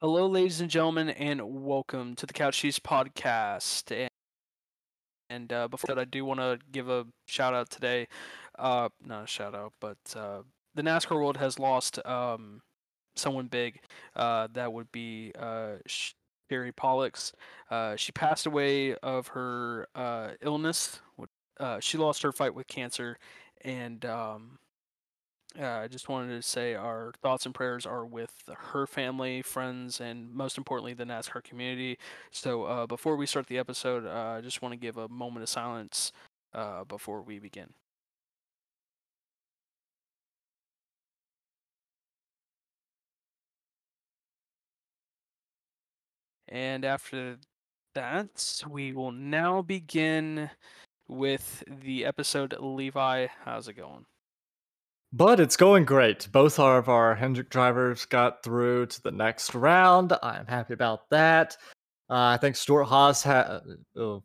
Hello, ladies and gentlemen, and welcome to the Couch Cheese Podcast. And, and uh, before that, I do want to give a shout out today. Uh, not a shout out, but uh, the NASCAR world has lost um, someone big. Uh, that would be uh, Sherry Pollex. Uh, she passed away of her illness. She lost her fight with cancer, and um, uh, I just wanted to say our thoughts and prayers are with her family, friends, and most importantly, the NASCAR community. So, uh, before we start the episode, uh, I just want to give a moment of silence uh, before we begin. And after that, we will now begin with the episode. Levi, how's it going? But it's going great. Both of our Hendrick drivers got through to the next round. I'm happy about that. Uh, I think Stewart Haas had. Oh.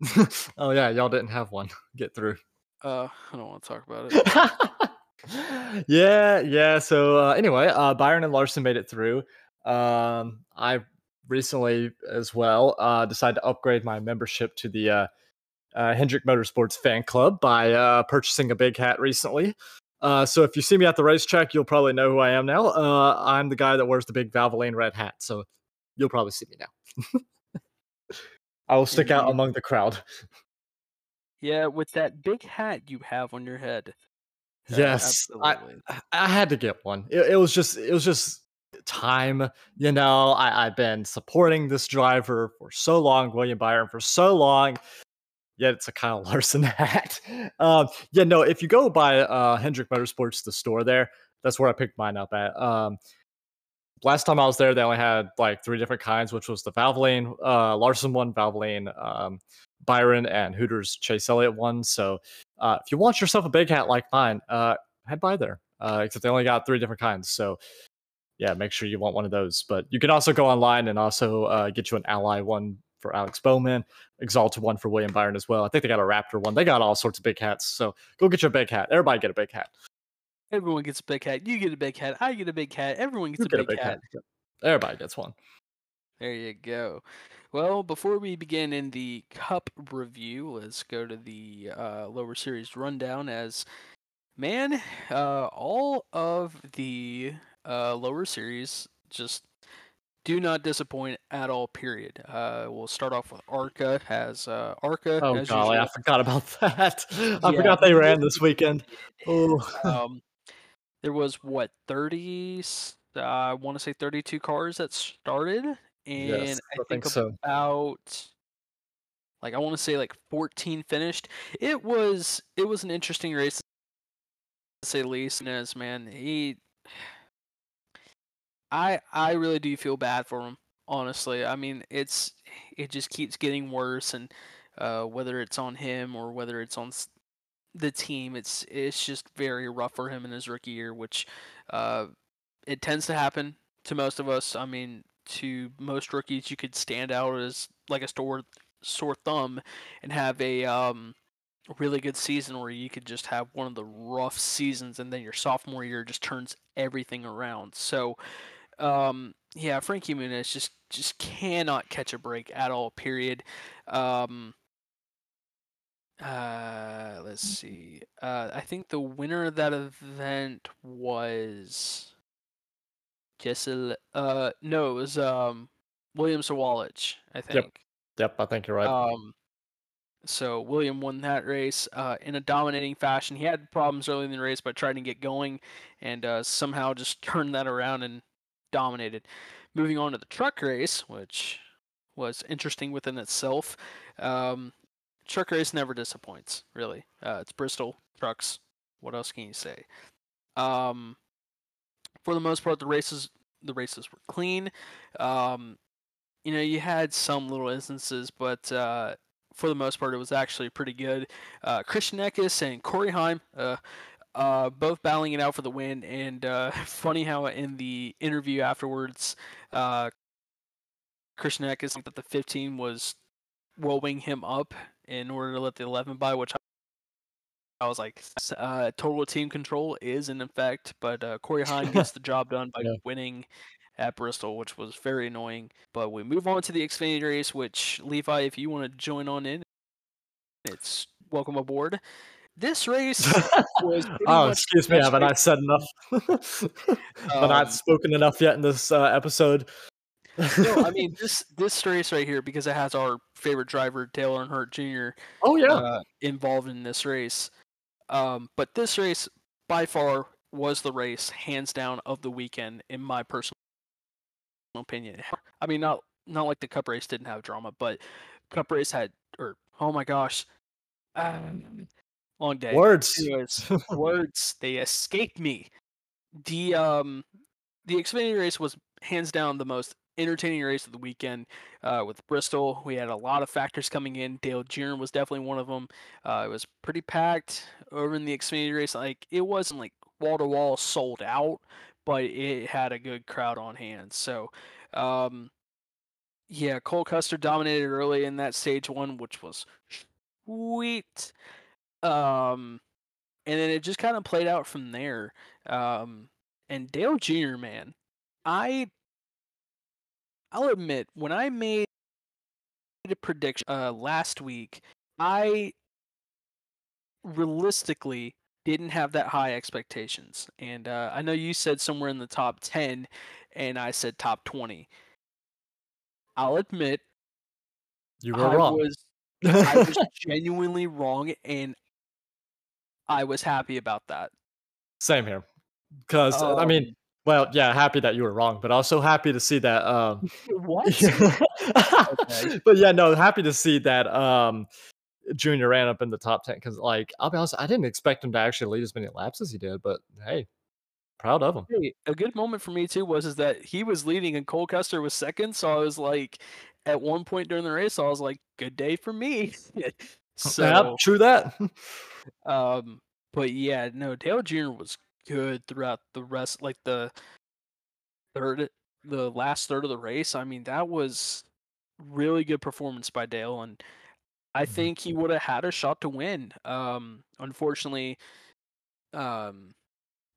oh, yeah, y'all didn't have one get through. Uh, I don't want to talk about it. yeah, yeah. So, uh, anyway, uh, Byron and Larson made it through. Um, I recently, as well, uh, decided to upgrade my membership to the uh, uh, Hendrick Motorsports fan club by uh, purchasing a big hat recently. Uh, so if you see me at the racetrack, you'll probably know who I am now. Uh, I'm the guy that wears the big Valvoline red hat, so you'll probably see me now. I will stick out among the crowd. Yeah, with that big hat you have on your head. Uh, yes, I, I had to get one. It, it, was just it was just time. You know, I, I've been supporting this driver for so long, William Byron for so long yet it's a Kyle Larson hat. um, yeah, no, if you go by uh, Hendrick Motorsports, the store there, that's where I picked mine up at. Um, last time I was there, they only had like three different kinds, which was the Valvoline, uh, Larson one, Valvoline, um, Byron, and Hooters Chase Elliott one. So uh, if you want yourself a big hat like mine, uh, head by there. Uh, except they only got three different kinds. So yeah, make sure you want one of those. But you can also go online and also uh, get you an Ally one for Alex Bowman, Axalta one for William Byron as well. I think they got a Raptor one. They got all sorts of big hats. So go get your big hat. Everybody get a big hat. Everyone gets a big hat. You get a big hat. I get a big hat. Everyone gets a, big a, big hat. hat. Everybody gets one. There you go. Well, before we begin in the cup review, let's go to the uh, lower series rundown. As man, uh, all of the uh, lower series just do not disappoint at all. Period. Uh, we'll start off with Arca. Has uh, Arca? Oh golly, I forgot about that. I yeah, forgot they ran this weekend. Oh. Um, there was what thirty? Uh, I want to say thirty-two cars that started, and yes, I, I, think, think so. about like I want to say like fourteen finished. It was it was an interesting race to say the least. As man, he I I really do feel bad for him. Honestly, I mean it's it just keeps getting worse, and uh, whether it's on him or whether it's on the team, it's it's just very rough for him in his rookie year, which uh, it tends to happen to most of us. I mean, to most rookies, you could stand out as like a sore sore thumb and have a um, really good season or you could just have one of the rough seasons, and then your sophomore year just turns everything around. So um, yeah, Frankie Muniz just just cannot catch a break at all. Period. Um, uh, let's see. Uh, I think the winner of that event was Jesse Love. Uh, no, it was um William Sawalich. I think. Yep. Yep, I think you're right. Um, so William won that race uh, in a dominating fashion. He had problems early in the race, but tried to get going and uh, somehow just turned that around and dominated. Moving on to the truck race, which was interesting within itself. Um, truck race never disappoints, really. Uh, it's Bristol trucks. What else can you say? Um, for the most part, the races the races were clean. Um, you know, you had some little instances, but uh, for the most part, it was actually pretty good. Uh, Christian Eckes and Corey Heim, uh, uh, both battling it out for the win. And uh, funny how in the interview afterwards, uh, Eckes that the 15 was rolling him up in order to let the 11 by, which I was like, uh, total team control is in effect, but uh, Corey Heim gets the job done by yeah. winning at Bristol, which was very annoying. But we move on to the Xfinity race, which Levi, if you want to join on in, it's welcome aboard. This race was. oh, excuse me, haven't I said enough? um, not spoken enough yet in this uh, episode? no, I mean this this race right here because it has our favorite driver Dale Earnhardt Jr. Oh yeah, uh, involved in this race. Um, but this race by far was the race, hands down, of the weekend in my personal opinion. I mean, not not like the Cup race didn't have drama, but Cup race had, or oh my gosh, um, long day. Words, Anyways, words, they escaped me. The um, the Xfinity race was hands down the most entertaining race of the weekend uh, with Bristol. We had a lot of factors coming in. Dale Jr. was definitely one of them. Uh, it was pretty packed over in the Xfinity race. Like it wasn't like wall to wall sold out, but it had a good crowd on hand. So, um, yeah, Cole Custer dominated early in that stage one, which was sweet. Um, and then it just kind of played out from there. Um, and Dale Jr. man, I I'll admit when I made a prediction uh, last week, I realistically didn't have that high expectations. And uh, I know you said somewhere in the top 10, and I said top 20. I'll admit, you were I wrong. Was, I was genuinely wrong, and I was happy about that. Same here. Because, um, I mean, um well, yeah, happy that you were wrong, but also happy to see that. Um, what? okay. But yeah, no, happy to see that um, Junior ran up in the top ten because, like, I'll be honest, I didn't expect him to actually lead as many laps as he did. But hey, proud of him. Hey, a good moment for me too was is that he was leading and Cole Custer was second, so I was like, at one point during the race, I was like, good day for me. so, yeah, true that. um, but yeah, no, Dale Jr. was good throughout the rest, like the third, the last third of the race. I mean, that was really good performance by Dale, and I mm-hmm. think he would have had a shot to win. Um, unfortunately, um,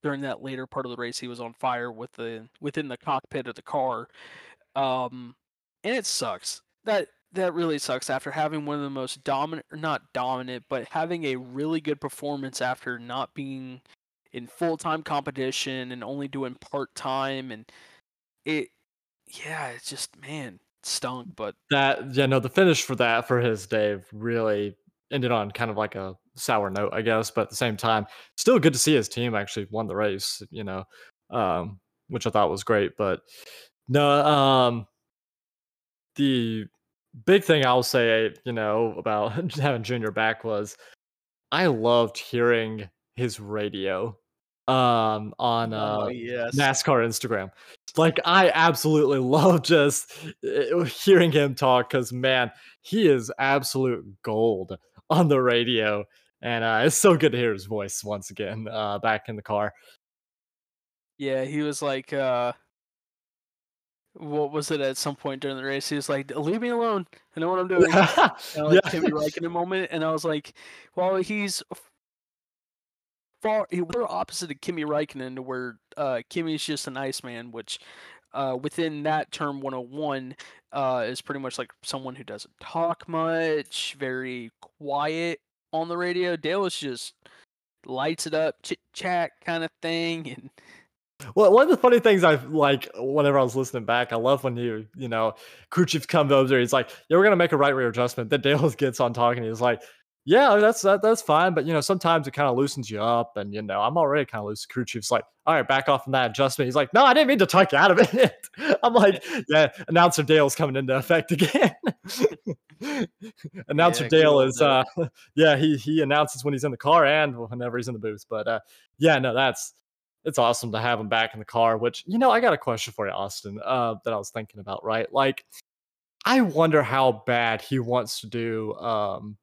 during that later part of the race, he was on fire with the within the cockpit of the car, um, and it sucks. That that really sucks after having one of the most dominant, not dominant, but having a really good performance after not being in full time competition and only doing part time and it yeah, it's just man, stunk, but that yeah, no, the finish for that for his day really ended on kind of like a sour note, I guess, but at the same time, still good to see his team actually won the race, you know, um, which I thought was great. But no, um, the big thing I'll say, you know, about having Junior back was I loved hearing his radio um on uh oh, yes. NASCAR Instagram. Like I absolutely love just uh, hearing him talk cuz man, he is absolute gold on the radio and uh it's so good to hear his voice once again uh back in the car. Yeah, he was like uh what was it at some point during the race? He was like, "Leave me alone. I know what I'm doing." and like yeah. Kimi Räikkönen moment, and I was like, "Well, he's far we're opposite of Kimi Räikkönen, where uh, Kimi's just an ice man, which uh, within that term 101 uh, is pretty much like someone who doesn't talk much, very quiet on the radio. Dale is just lights it up, chit chat kind of thing, and. Well, one of the funny things I like whenever I was listening back, I love when you, you know, crew chief comes over, he's like, "Yeah, we're gonna make a right rear adjustment." Then Dale gets on talking, he's like, yeah, that's that, that's fine. But you know, sometimes it kind of loosens you up, and you know, I'm already kind of loose. Crew chief's like, all right, back off from that adjustment. He's like, no, I didn't mean to talk you out of it. I'm like, yeah, announcer Dale's coming into effect again. announcer yeah, Dale is, uh, yeah, he he announces when he's in the car and whenever he's in the booth. But uh, yeah, no, that's it's awesome to have him back in the car. Which you know, I got a question for you, Austin, uh, that I was thinking about. Right, like, I wonder how bad he wants to do. Um,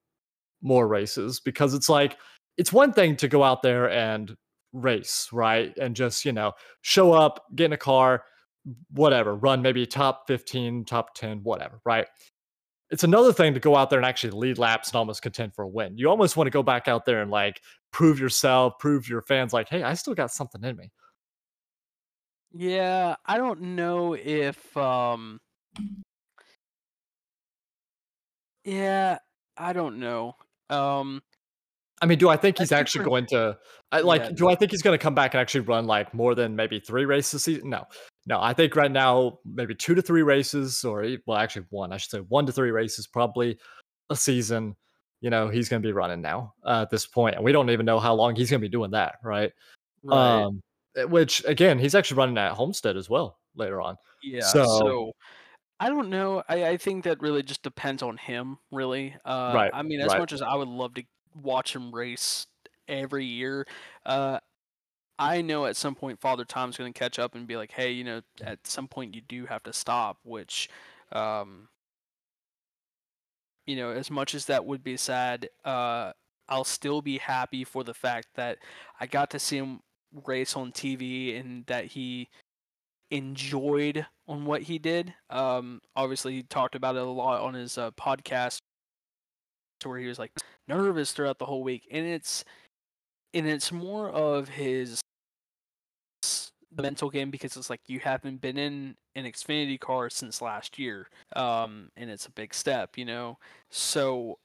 more races because it's like it's one thing to go out there and race, right? And just, you know, show up, get in a car, whatever, run maybe top 15, top 10, whatever, right? It's another thing to go out there and actually lead laps and almost contend for a win. You almost want to go back out there and like prove yourself, prove your fans like, hey, I still got something in me. Yeah, I don't know if um Yeah, I don't know. Um I mean, do I think he's actually going to I Yeah, like, do no. I think he's gonna come back and actually run, like, more than maybe 3 races a season? No. No, I think right now, maybe 2 to 3 races or well, actually 1, I should say 1 to 3 races probably a season, you know, he's gonna be running now, uh, at this point, and we don't even know how long he's gonna be doing that, right? Right. Um, eh, which again, he's actually running at Homestead as well later on. Yeah, So so I don't know. I I think that really just depends on him, really. Uh, Right, I mean, as right. much as I would love to watch him race every year, uh, I know at some point Father Time's gonna catch up and be like, "Hey, you know, at some point you do have to stop," which, um you know, as much as that would be sad, uh, I'll still be happy for the fact that I got to see him race on TV and that he enjoyed on what he did. Um, obviously, he talked about it a lot on his uh, podcast, to where he was like nervous throughout the whole week, and it's and it's more of his mental game because it's like you haven't been in an Xfinity car since last year, um, and it's a big step, you know. So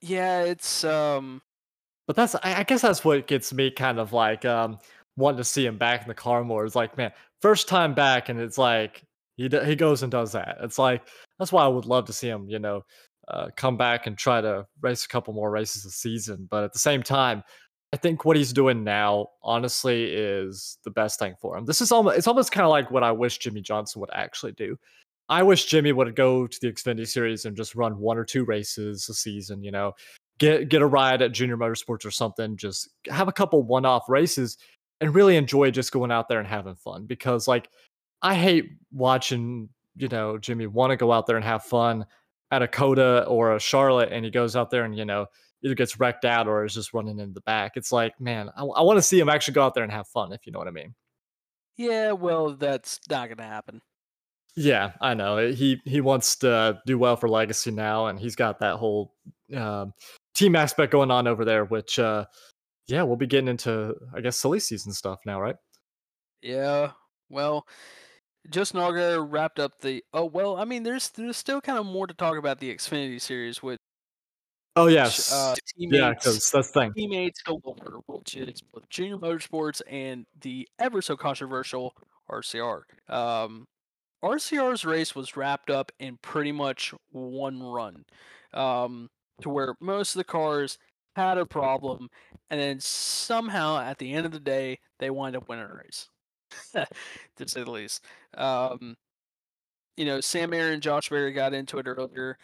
yeah, it's um But that's I guess that's what gets me kind of like, um, wanting to see him back in the car more. It's like, man, first time back, and it's like he d he goes and does that. It's like that's why I would love to see him, you know, uh, come back and try to race a couple more races a season. But at the same time, I think what he's doing now, honestly, is the best thing for him. This is almost it's almost kinda like what I wish Jimmie Johnson would actually do. I wish Jimmy would go to the Xfinity Series and just run 1 or 2 races a season, you know, get get a ride at Junior Motorsports or something, just have a couple one-off races and really enjoy just going out there and having fun because, like, I hate watching, you know, Jimmy wanna go out there and have fun at a COTA or a Charlotte, and he goes out there and, you know, either gets wrecked out or is just running in the back. It's like, man, I I wanna see him actually go out there and have fun, if you know what I mean. yeah, well, that's not gonna happen. Yeah, I know. eh, He he wants to do well for Legacy now, and he's got that whole um, team aspect going on over there. Which, uh, yeah, we'll be getting into, I guess, silly season stuff now, right? Yeah, well, Justin Allgaier wrapped up the. Oh well, I mean, there's there's still kind of more to talk about the Xfinity series with Oh uh, yes, yeah, because that's the thing. teammates galore, which is both Junior Motorsports and the ever so controversial RCR. Um, RCR's race was wrapped up in pretty much one run, um, to where most of the cars had a problem, and then somehow at the end of the day they wind up winning a race, to say the least. Um, you know, Sam Mayer and Josh Berry got into it earlier,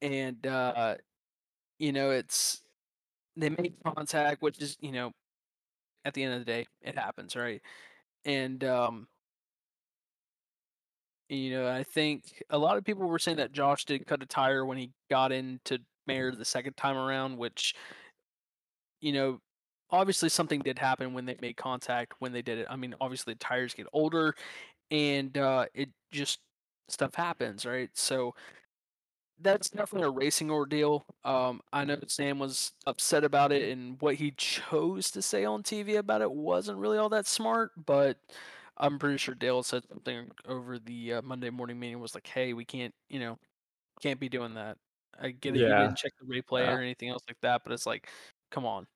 and uh, you know, it's they make contact, which is you know, at the end of the day, it happens, right? And um, You know, I think a lot of people were saying that Josh did cut a tire when he got into Mayer the second time around, which, you know, obviously something did happen when they made contact when they did it. I mean, obviously tires get older and uh, it just stuff happens, right? So that's definitely a racing ordeal. Um, I know Sam was upset about it, and what he chose to say on TV about it wasn't really all that smart. But I'm pretty sure Dale said something over the uh, Monday morning meeting was like, "Hey, we can't, you know, can't be doing that." I get it. He Yeah, didn't check the replay uh, or anything else like that, but it's like, come on.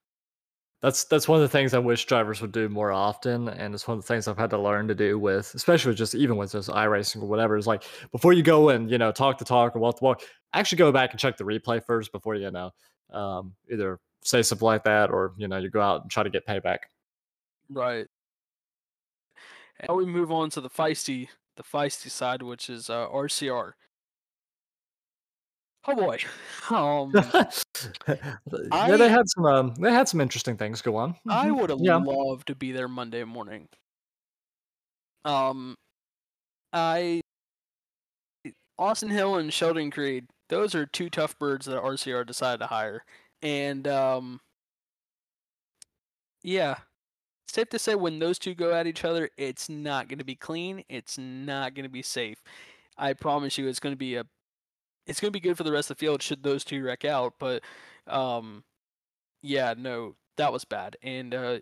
That's that's one of the things I wish drivers would do more often, and it's one of the things I've had to learn to do with, especially just even with just iRacing or whatever. Is like before you go and you know talk the talk or walk the walk, actually go back and check the replay first before you know um, either say something like that or you know you go out and try to get payback. Right. Now we move on to the feisty, the feisty side, which is uh, RCR. Oh boy. Um, yeah, they had some um, they had some interesting things go on. I Mhm. would have Yeah. loved to be there Monday morning. Um, I Austin Hill and Sheldon Creed. Those are two tough birds that RCR decided to hire, and um, yeah, safe to say when those two go at each other, it's not going to be clean. It's not going to be safe. I promise you, it's going to be a. It's going to be good for the rest of the field should those two wreck out, but um, yeah, no, that was bad, and uh,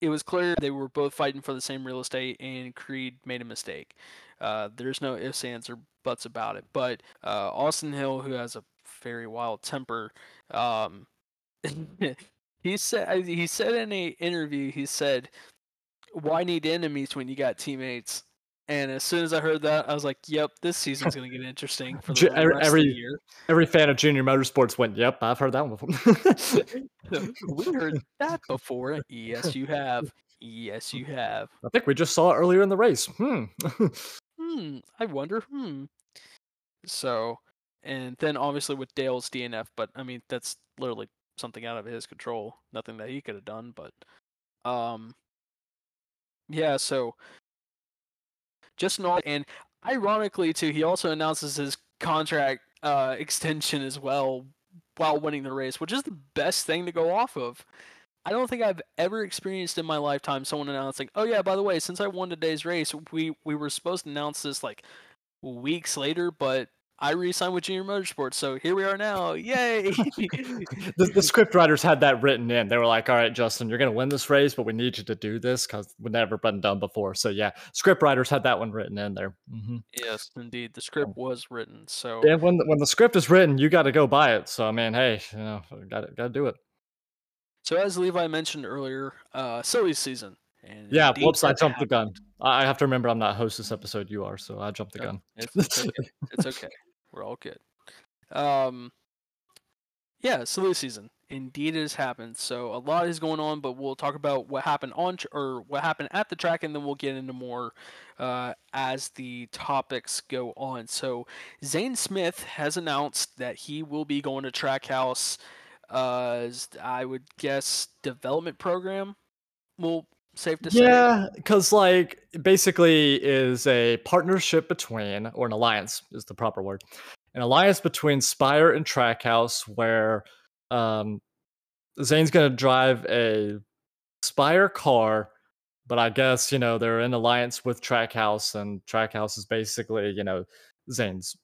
it was clear they were both fighting for the same real estate, and Creed made a mistake. Uh, there's no ifs, ands, or buts about it. But uh, Austin Hill, who has a very wild temper, um, he said he said in a interview, he said, "Why need enemies when you got teammates?" And as soon as I heard that, I was like, "Yep, this season's gonna get interesting for the every, rest every, of the year." Every fan of Junior Motorsports went, "Yep, I've heard that one before." we heard that before. Yes, you have. Yes, you have. I think we just saw it earlier in the race. Hmm. hmm. I wonder. Hmm. So, and then obviously with Dale's DNF, but I mean that's literally something out of his control. Nothing that he could have done, but um, yeah. So just and ironically too, he also announces his contract uh, extension as well while winning the race, which is the best thing to go off of. I don't think I've ever experienced in my lifetime someone announcing, "Oh yeah, by the way, since I won today's race, we we were supposed to announce this like weeks later, but I re-signed with Junior Motorsports, so here we are now. Yay! the, the script writers had that written in. They were like, "All right, Justin, you're going to win this race, but we need you to do this because we've never been done before." So yeah, script writers had that one written in there. Mm-hmm. Yes, indeed, the script was written. So yeah, when when the script is written, you got to go buy it. So I mean, hey, you know, got got to do it. So as Levi mentioned earlier, uh, silly season. And yeah, whoops, I jumped the gun. I have to remember I'm not host this episode. You are, so I jumped the gun. It's, it's, okay. it's okay. We're all good. Um, yeah, silly season. Indeed, it has happened. So a lot is going on, but we'll talk about what happened on tr- or what happened at the track, and then we'll get into more uh, as the topics go on. So Zane Smith has announced that he will be going to Trackhouse. Uh, I would guess development program. Well, safe to say. Yeah, because like basically is a partnership between, or an alliance is the proper word, an alliance between Spire and Trackhouse, where um, Zane's gonna drive a Spire car, but I guess you know they're in alliance with Trackhouse, and Trackhouse is basically you know Zane's,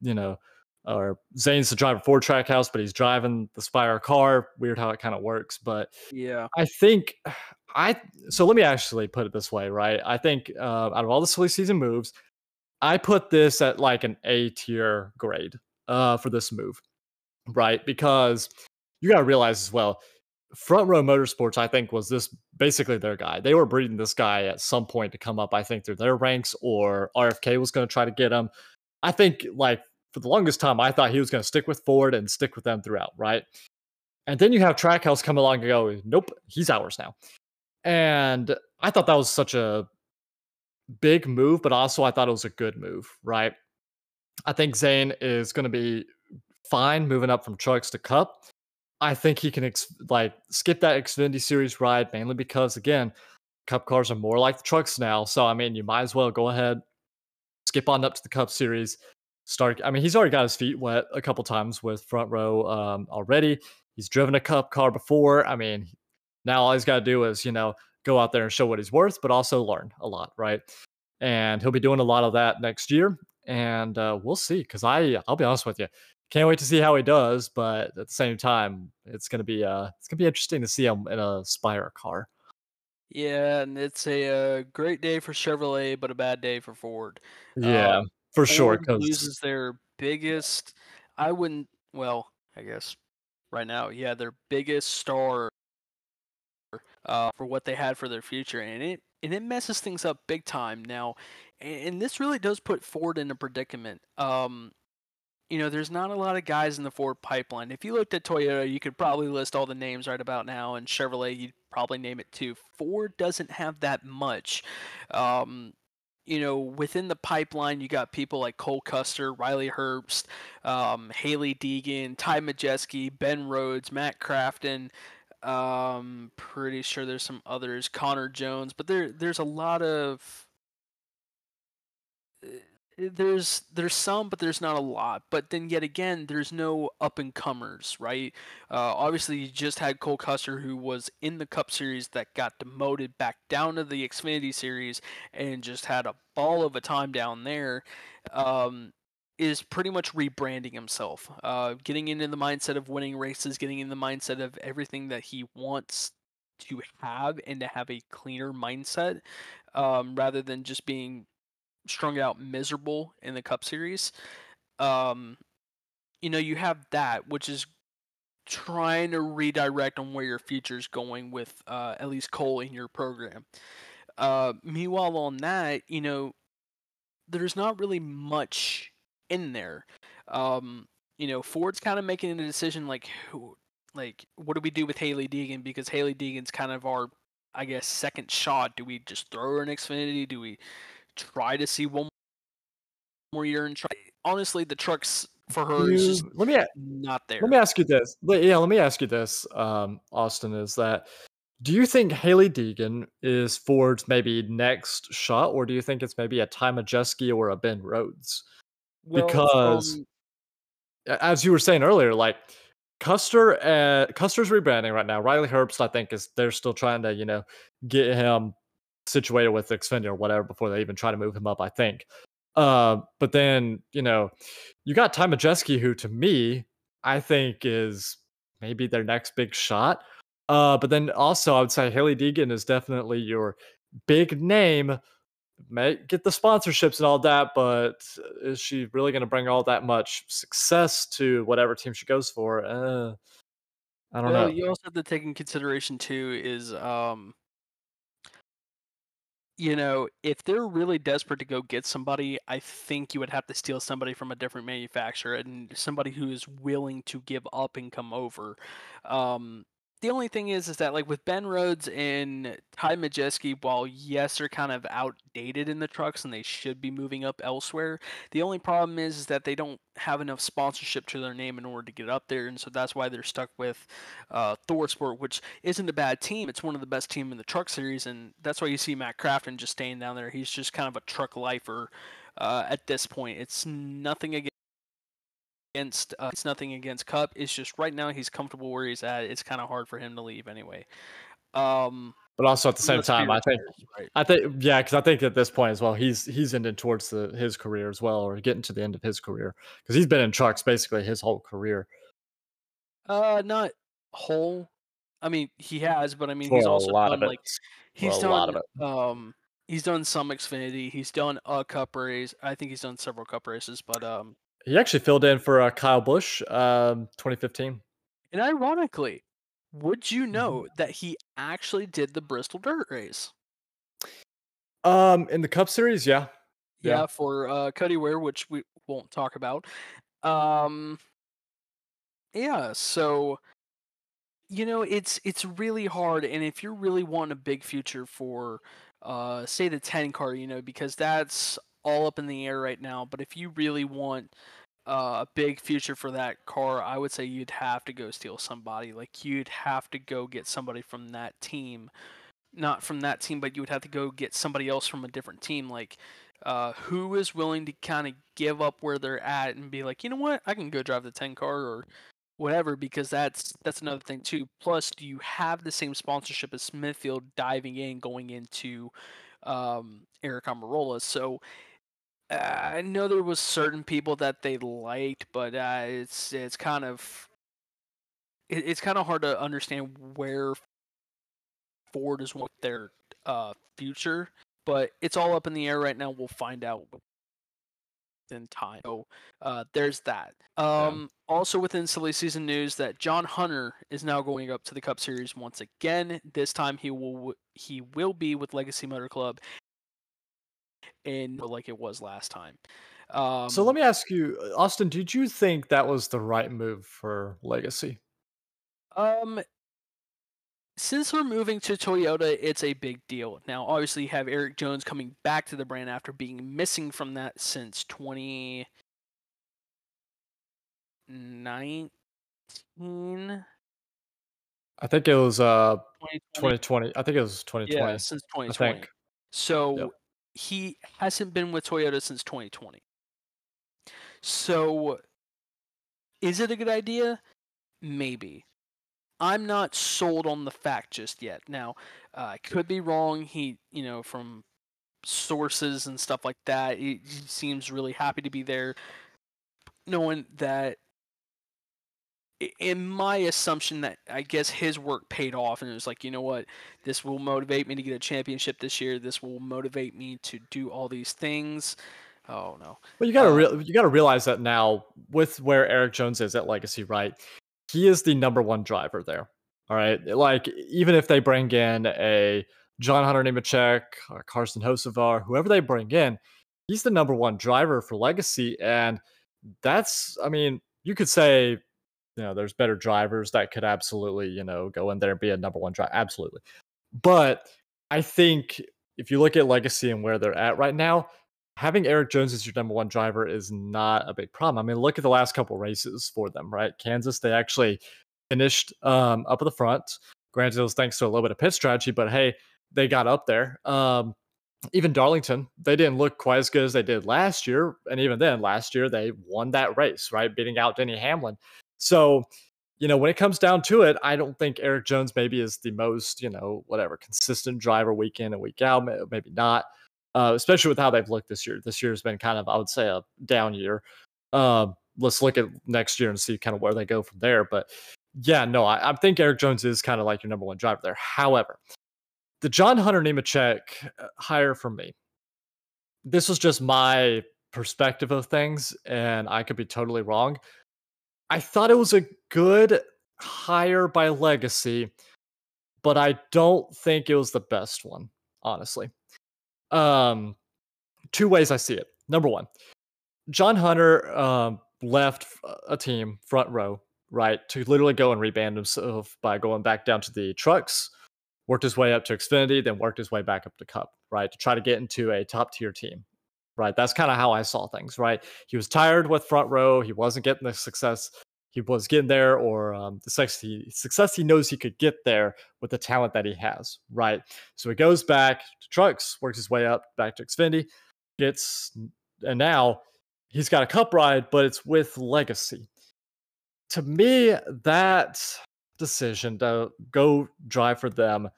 you know. Or Zane's the driver for Trackhouse, but he's driving the Spire car. Weird how it kind of works, but yeah, I think I so let me actually put it this way, right? I think uh, out of all the silly season moves, I put this at like an A tier grade uh, for this move, right? Because you got to realize as well, Front Row Motorsports, I think, was this basically their guy. They were breeding this guy at some point to come up, I think, through their ranks, or RFK was going to try to get him. I think, like, for the longest time, I thought he was going to stick with Ford and stick with them throughout, right? And then you have Trackhouse come along and go, nope, he's ours now. And I thought that was such a big move, but also I thought it was a good move, right? I think Zane is going to be fine moving up from trucks to cup. I think he can ex- like skip that Xfinity Series ride mainly because again, cup cars are more like the trucks now. So I mean, you might as well go ahead, skip on up to the Cup Series. Start. I mean, he's already got his feet wet a couple times with front row um, already. He's driven a cup car before. I mean, now all he's got to do is, you know, go out there and show what he's worth, but also learn a lot, right? And he'll be doing a lot of that next year. And uh, we'll see. Because I, I'll be honest with you, can't wait to see how he does. But at the same time, it's gonna be uh, it's gonna be interesting to see him in a Spire car. Yeah, and it's a, a uh, great day for Chevrolet, but a bad day for Ford. Yeah, um, for Ford sure. Because loses their biggest. I wouldn't. Well, I guess right now, yeah, their biggest star uh, for what they had for their future, and it and it messes things up big time now. And, this really does put Ford in a predicament. Um, you know, there's not a lot of guys in the Ford pipeline. If you looked at Toyota, you could probably list all the names right about now, and Chevrolet, you'd probably name it too. Ford doesn't have that much. Um, you know, within the pipeline, you got people like Cole Custer, Riley Herbst, um, Hailie Deegan, Ty Majeski, Ben Rhodes, Matt Crafton, um, pretty sure there's some others, Connor Jones, but there there's a lot of eh, there's there's some, but there's not a lot. But then yet again, there's no up and comers, right? Uh, obviously, you just had Cole Custer, who was in the Cup Series that got demoted back down to the Xfinity Series and just had a ball of a time down there. Um, is pretty much rebranding himself, uh, getting into the mindset of winning races, getting in the mindset of everything that he wants to have and to have a cleaner mindset um, rather than just being strung out miserable in the Cup Series. Um, you know, you have that, which is trying to redirect on where your future is going with uh, at least Cole in your program. Uh, meanwhile, on that, you know, there's not really much in there. Um, you know, Ford's kind of making a decision like, who, like, what do we do with Hailie Deegan? Because Hailie Deegan's kind of our, I guess, second shot. Do we just throw her in Xfinity? Do we try to see one more year and try? Honestly, the trucks for her you, is just let me not there. Let me ask you this. Yeah, let me ask you this, um, Austin. Is that do you think Hailie Deegan is Ford's maybe next shot, or do you think it's maybe a Ty Majeski or a Ben Rhodes? Well, because, um, as you were saying earlier, like Custer, uh, Custer's rebranding right now. Riley Herbst, I think, is they're still trying to you know get him situated with Xfinity or whatever before they even try to move him up. I think. Uh, but then you know, you got Ty Majeski, who to me I think is maybe their next big shot. Uh, but then also, I would say Hailie Deegan is definitely your big name. May get the sponsorships and all that, but is she really going to bring all that much success to whatever team she goes for? Uh, I don't well, know. You also have to take in consideration too is um, you know, if they're really desperate to go get somebody, I think you would have to steal somebody from a different manufacturer and somebody who is willing to give up and come over. Um, the only thing is, is that like with Ben Rhodes and Ty Majeski, while yes, they're kind of outdated in the trucks and they should be moving up elsewhere. The only problem is, is that they don't have enough sponsorship to their name in order to get up there, and so that's why they're stuck with uh, ThorSport, which isn't a bad team. It's one of the best team in the truck series, and that's why you see Matt Crafton just staying down there. He's just kind of a truck lifer uh, at this point. It's nothing against against uh, it's nothing against Cup. It's just right now he's comfortable where he's at. It's kind of hard for him to leave anyway. Um, but also at the same time, I think, right. I think, yeah, because I think at this point as well, he's he's ending towards the, his career as well, or getting to the end of his career because he's been in trucks basically his whole career. Uh, not whole. I mean, he has, but I mean, For he's also done like he's done um he's done some Xfinity, he's done a Cup race. I think he's done several Cup races, but um he actually filled in for uh, Kyle Busch, um, 2015. And ironically, would you know mm-hmm. that he actually did the Bristol Dirt Race? Um, in the Cup Series, yeah, yeah, yeah for uh, Cody Ware, which we won't talk about. Um, yeah, so you know, it's it's really hard, and if you're really wanting a big future for, uh, say the 10 car, you know, because that's all up in the air right now. But if you really want uh, a big future for that car, I would say you'd have to go steal somebody. Like you'd have to go get somebody from that team, not from that team, but you would have to go get somebody else from a different team. Like uh, who is willing to kind of give up where they're at and be like, you know what, I can go drive the ten car or whatever because that's that's another thing too. Plus, do you have the same sponsorship as Smithfield diving in going into um, Aric Almirola? So I know there was certain people that they liked, but uh, it's it's kind of it, it's kind of hard to understand where Ford is with their uh, future. But it's all up in the air right now. We'll find out in time. So uh, there's that. Um, yeah. Also within silly season news that John Hunter is now going up to the Cup Series once again. This time he will he will be with Legacy Motor Club and like it was last time. Um, so let um me ask you, uh, Austin, did you think that was the right move for Legacy? Um, since we're moving to Toyota, it's a big deal. Now, obviously, you have Erik Jones coming back to the brand after being missing from that since 2019. I think it was uh 2020. 2020. I think it was 2020. Yeah, since 2020. So yep he hasn't been with Toyota since 2020. So, is it a good idea? Maybe. I'm not sold on the fact just yet. Now, uh, I could be wrong. He, you know, from sources and stuff like that, he, he seems really happy to be there, knowing that in my assumption that I guess his work paid off, and it was like, you know what, this will motivate me to get a championship this year. This will motivate me to do all these things. Oh no. Well, you gotta um, re- you gotta realize that now with where Erik Jones is at Legacy, right? He is the number one driver there. All right, like even if they bring in a John Hunter Nemechek or Carson Hocevar, whoever they bring in, he's the number one driver for Legacy, and that's I mean you could say you know there's better drivers that could absolutely you know go in there and be a number one driver absolutely but i think if you look at legacy and where they're at right now having erik jones as your number one driver is not a big problem i mean look at the last couple races for them right kansas they actually finished um, up at the front granted it was thanks to a little bit of pit strategy but hey they got up there um, even Darlington, they didn't look quite as good as they did last year. And even then, last year, they won that race, right? Beating out Denny Hamlin. So, you know, when it comes down to it, I don't think Erik Jones maybe is the most, you know, whatever, consistent driver week in and week out. Maybe not, uh, especially with how they've looked this year. This year has been kind of, I would say, a down year. Um, let's look at next year and see kind of where they go from there. But yeah, no, I, I think Erik Jones is kind of like your number one driver there. However, the John Hunter Nemechek uh, hire for me. This was just my perspective of things, and I could be totally wrong. I thought it was a good hire by Legacy, but I don't think it was the best one, honestly. Um, two ways I see it. Number one, John Hunter um, left a team front row, right, to literally go and reband himself by going back down to the trucks worked his way up to Xfinity, then worked his way back up to Cup, right? To try to get into a top tier team, right? That's kind of how I saw things, right? He was tired with front row. He wasn't getting the success he was getting there or um, the success he, success he knows he could get there with the talent that he has, right? So he goes back to trucks, works his way up back to Xfinity, gets, and now he's got a cup ride, but it's with legacy. To me, that decision to go drive for them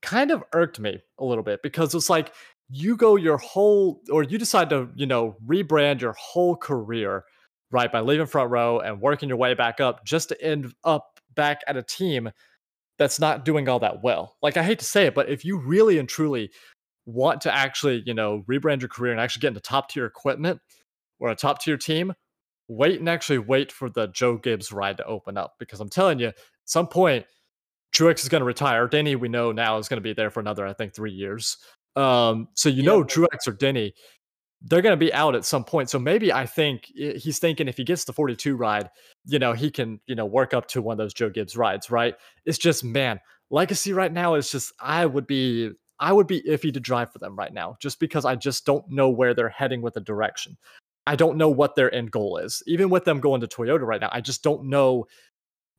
kind of irked me a little bit because it's like you go your whole or you decide to, you know, rebrand your whole career, right, by leaving front row and working your way back up just to end up back at a team that's not doing all that well. Like I hate to say it, but if you really and truly want to actually, you know, rebrand your career and actually get into top tier equipment or a top tier team, wait and actually wait for the Joe Gibbs ride to open up because I'm telling you, at some point, Truex is going to retire. Danny, we know now, is going to be there for another, I think, three years. Um, so you yeah. know, Truex or Denny, they're going to be out at some point. So maybe I think he's thinking if he gets the 42 ride, you know, he can, you know, work up to one of those Joe Gibbs rides, right? It's just, man, legacy right now is just, I would be, I would be iffy to drive for them right now, just because I just don't know where they're heading with the direction. I don't know what their end goal is. Even with them going to Toyota right now, I just don't know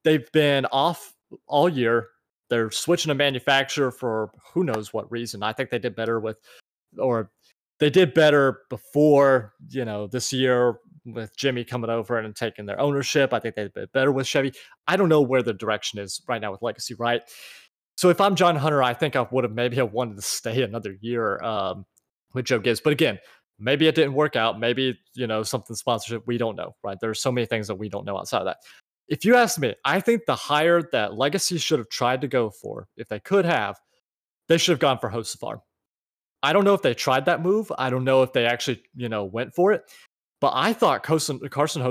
they've been off all year. They're switching a manufacturer for who knows what reason. I think they did better with, or they did better before, you know, this year with Jimmy coming over and taking their ownership. I think they did better with Chevy. I don't know where the direction is right now with Legacy, right? So if I'm John Hunter, I think I would have maybe have wanted to stay another year um, with Joe Gibbs. But again, maybe it didn't work out. Maybe, you know, something sponsorship. We don't know, right? There's so many things that we don't know outside of that if you ask me, I think the hire that Legacy should have tried to go for, if they could have, they should have gone for Hocevar. I don't know if they tried that move. I don't know if they actually, you know, went for it. But I thought Carson, Carson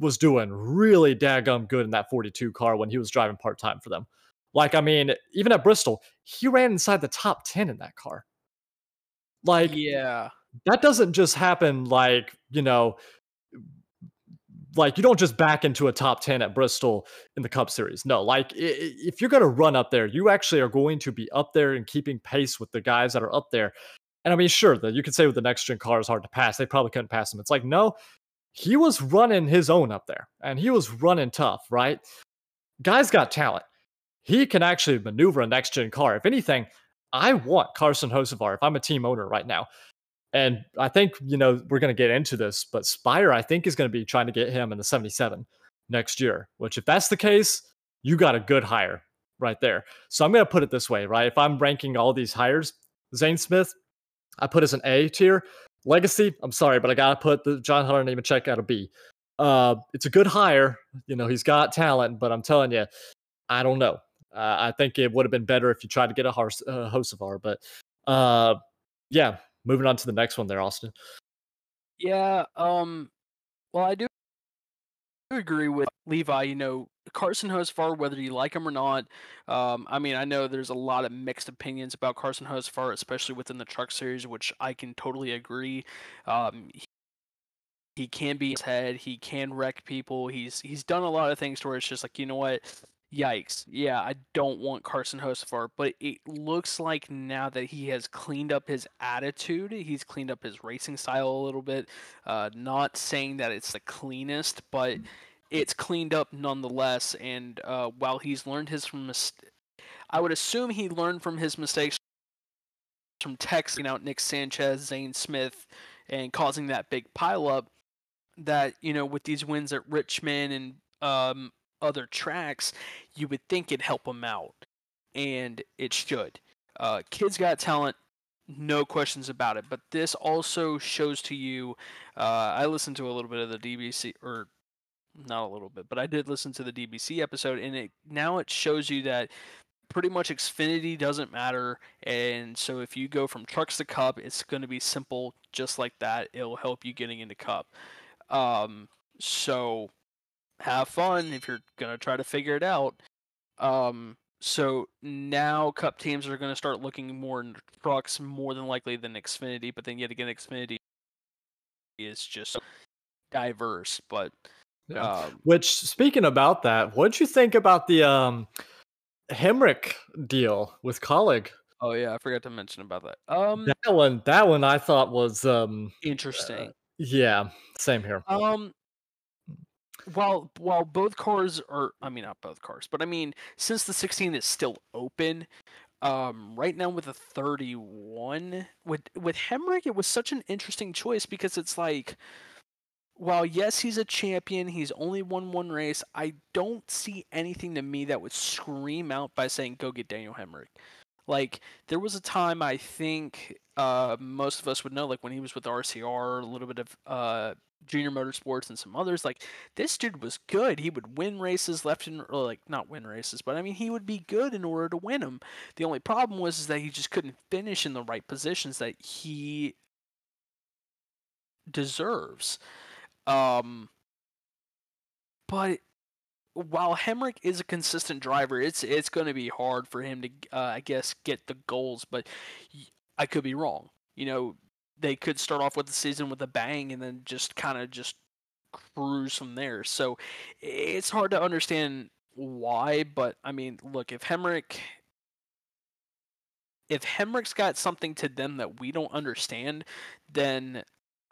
was doing really daggum good in that 42 car when he was driving part time for them. Like, I mean, even at Bristol, he ran inside the top 10 in that car. Like, yeah, that doesn't just happen like, you know, like you don't just back into a top 10 at Bristol in the Cup Series. No, like if you're going to run up there, you actually are going to be up there and keeping pace with the guys that are up there. And I mean, sure, that you could say with the next gen car is hard to pass. They probably couldn't pass him. It's like, no, he was running his own up there and he was running tough, right? Guy's got talent. He can actually maneuver a next gen car. If anything, I want Carson Hocevar if I'm a team owner right now. And I think, you know, we're going to get into this, but Spire, I think, is going to be trying to get him in the 77 next year, which, if that's the case, you got a good hire right there. So I'm going to put it this way, right? If I'm ranking all these hires, Zane Smith, I put as an A tier. Legacy, I'm sorry, but I got to put the John Hunter Nemechek at a B. Uh, it's a good hire. You know, he's got talent, but I'm telling you, I don't know. Uh, I think it would have been better if you tried to get a Hars- uh, but uh, yeah. Moving on to the next one there, Austin. Yeah. Um. Well, I do agree with Levi. You know, Carson Hocevar, whether you like him or not. Um, I mean, I know there's a lot of mixed opinions about Carson Hocevar, especially within the truck series, which I can totally agree. Um, he, he can be his head. He can wreck people. He's he's done a lot of things to where it's just like, you know what? Yikes. Yeah, I don't want Carson Hocevar, but it looks like now that he has cleaned up his attitude, he's cleaned up his racing style a little bit. Uh, not saying that it's the cleanest, but it's cleaned up nonetheless. And uh, while he's learned his from mis- I would assume he learned from his mistakes from texting out Nick Sanchez, Zane Smith, and causing that big pileup. That you know, with these wins at Richmond and um, other tracks, you would think it'd help them out, and it should. Uh, kids got talent, no questions about it. But this also shows to you. Uh, I listened to a little bit of the DBC, or not a little bit, but I did listen to the DBC episode, and it now it shows you that pretty much Xfinity doesn't matter. And so if you go from trucks to Cup, it's going to be simple, just like that. It'll help you getting into Cup. Um, so have fun if you're gonna try to figure it out. Um, so now Cup teams are gonna start looking more in trucks more than likely than Xfinity, but then yet again, Xfinity is just diverse. But yeah. Um, which speaking about that, what'd you think about the um Hemric deal with Kaulig? Oh yeah, I forgot to mention about that. Um, that one, that one I thought was um interesting. Uh, yeah, same here. Um, while while both cars are I mean not both cars, but I mean since the 16 is still open, um right now with the 31 with with Hemric it was such an interesting choice because it's like while yes he's a champion, he's only won one race, I don't see anything to me that would scream out by saying go get Daniel Hemric. Like there was a time I think uh, most of us would know, like when he was with RCR, a little bit of uh, Junior Motorsports and some others. Like this dude was good. He would win races left and or like not win races, but I mean he would be good in order to win them. The only problem was is that he just couldn't finish in the right positions that he deserves. Um, but while Hemric is a consistent driver, it's it's going to be hard for him to, uh, I guess, get the goals. But I could be wrong. You know, they could start off with the season with a bang and then just kind of just cruise from there. So it's hard to understand why, but I mean, look, if Hemric if Hemric's got something to them that we don't understand, then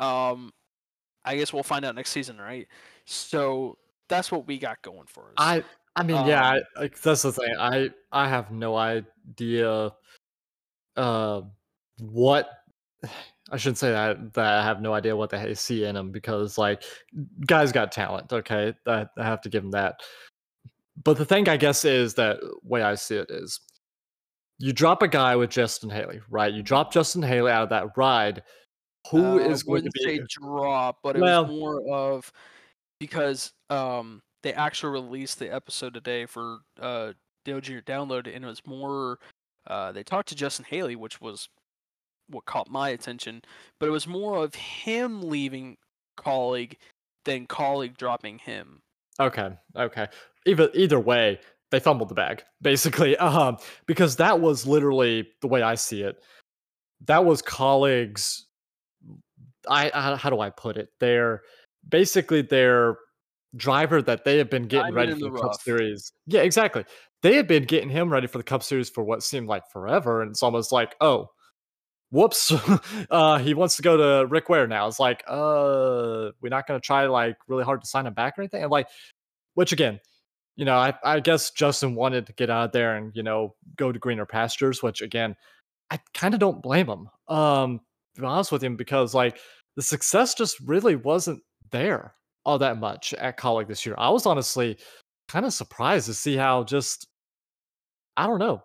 um I guess we'll find out next season, right? So that's what we got going for us. I I mean, um, yeah, I, like that's the thing. I I have no idea uh what I shouldn't say that that I have no idea what they see in him because like guys got talent. Okay, I, I have to give him that. But the thing I guess is that way I see it is you drop a guy with Justin Haley, right? You drop Justin Haley out of that ride. Who uh, is going to be say drop, but it was more of because um they actually released the episode today for uh Dale Jr. download, and it was more uh they talked to Justin Haley, which was what caught my attention, but it was more of him leaving Kaulig than Kaulig dropping him. Okay, okay. Either either way, they fumbled the bag basically, um, because that was literally the way I see it. That was Kaulig's. I, I how do I put it? They're basically their driver that they have been getting ready for the, the Cup Series. Yeah, exactly. They had been getting him ready for the Cup Series for what seemed like forever, and it's almost like, oh, whoops, uh, he wants to go to Rick Ware now. It's like, uh, we're not going to try like really hard to sign him back or anything. And like, which again, you know, I, I guess Justin wanted to get out there and, you know, go to greener pastures, which again, I kind of don't blame him. Um, to be honest with him, because like the success just really wasn't there all that much at Kaulig this year. I was honestly kind of surprised to see how just, I don't know,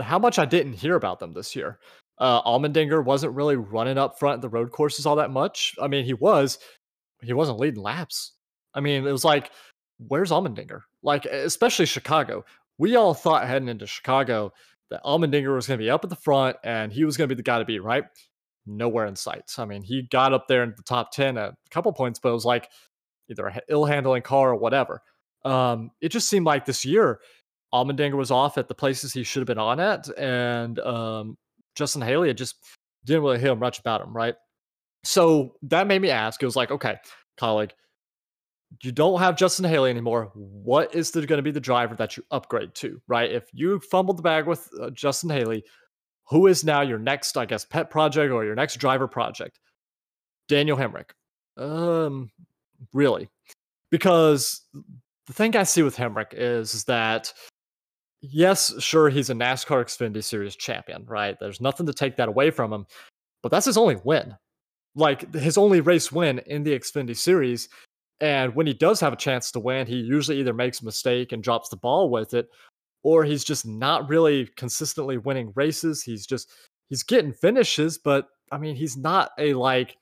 how much I didn't hear about them this year. Uh, Allmendinger wasn't really running up front in the road courses all that much. I mean, he was, he wasn't leading laps I mean, it was like, where's Allmendinger? Like, especially Chicago. We all thought heading into Chicago that Allmendinger was going to be up at the front and he was going to be the guy to beat, right? Nowhere in sight. I mean, he got up there in the top 10 at a couple points, but it was like either an ill handling car or whatever. Um, it just seemed like this year, Allmendinger was off at the places he should have been on at, and um, Justin Haley had just didn't really hear much about him, right? So that made me ask. It was like, okay, Kaulig, you don't have Justin Haley anymore. What is going to be the driver that you upgrade to, right? If you fumbled the bag with uh, Justin Haley, who is now your next, I guess, pet project or your next driver project? Daniel Hemric. Um, really? Because the thing I see with Hemric is that yes, sure, he's a NASCAR Xfinity Series champion, right? There's nothing to take that away from him, but that's his only win. Like his only race win in the Xfinity Series. And when he does have a chance to win, he usually either makes a mistake and drops the ball with it, or he's just not really consistently winning races. He's just he's getting finishes, but I mean, he's not a like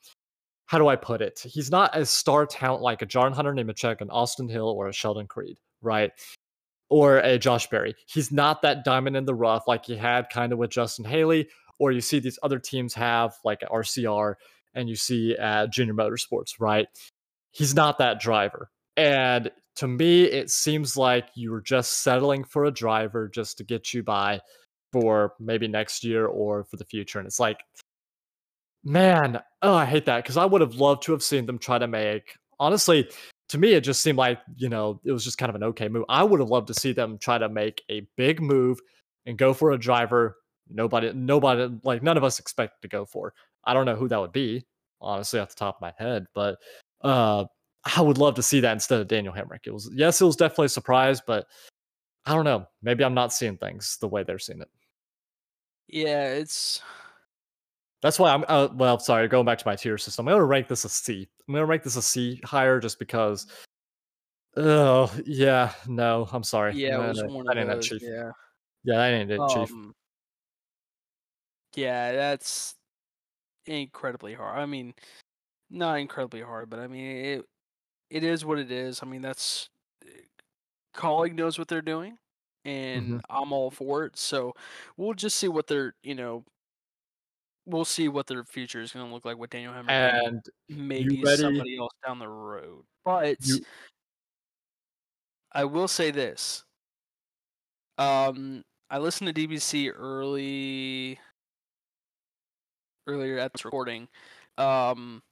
how do I put it? He's not a star talent like a John Hunter Nemechek, an Austin Hill, or a Sheldon Creed, right? Or a Josh Berry. He's not that diamond in the rough like he had kind of with Justin Haley, or you see these other teams have like RCR and you see at Junior Motorsports, right? He's not that driver. And to me, it seems like you were just settling for a driver just to get you by for maybe next year or for the future. And it's like, man, oh, I hate that because I would have loved to have seen them try to make, honestly, to me, it just seemed like, you know, it was just kind of an okay move. I would have loved to see them try to make a big move and go for a driver nobody, nobody, like none of us expect to go for. I don't know who that would be, honestly, off the top of my head, but uh, I would love to see that instead of Daniel Hemric. It was yes, it was definitely a surprise, but I don't know. Maybe I'm not seeing things the way they're seeing it. Yeah, it's that's why I'm uh, well. Sorry, going back to my tier system, I'm gonna rank this a C. I'm gonna rank this a C higher just because. Oh yeah, no, I'm sorry. Yeah, it was one of those. Chief. Yeah, yeah, that ain't it, um, Chief. Yeah, that's incredibly hard. I mean, not incredibly hard, but I mean it. It is what it is. I mean that's Kaulig knows what they're doing, and mm-hmm. I'm all for it. So we'll just see what they're you know. We'll see what their future is going to look like with Daniel Hemric and maybe somebody else down the road. But you... I will say this. Um, I listened to DBC early earlier at this recording. Um,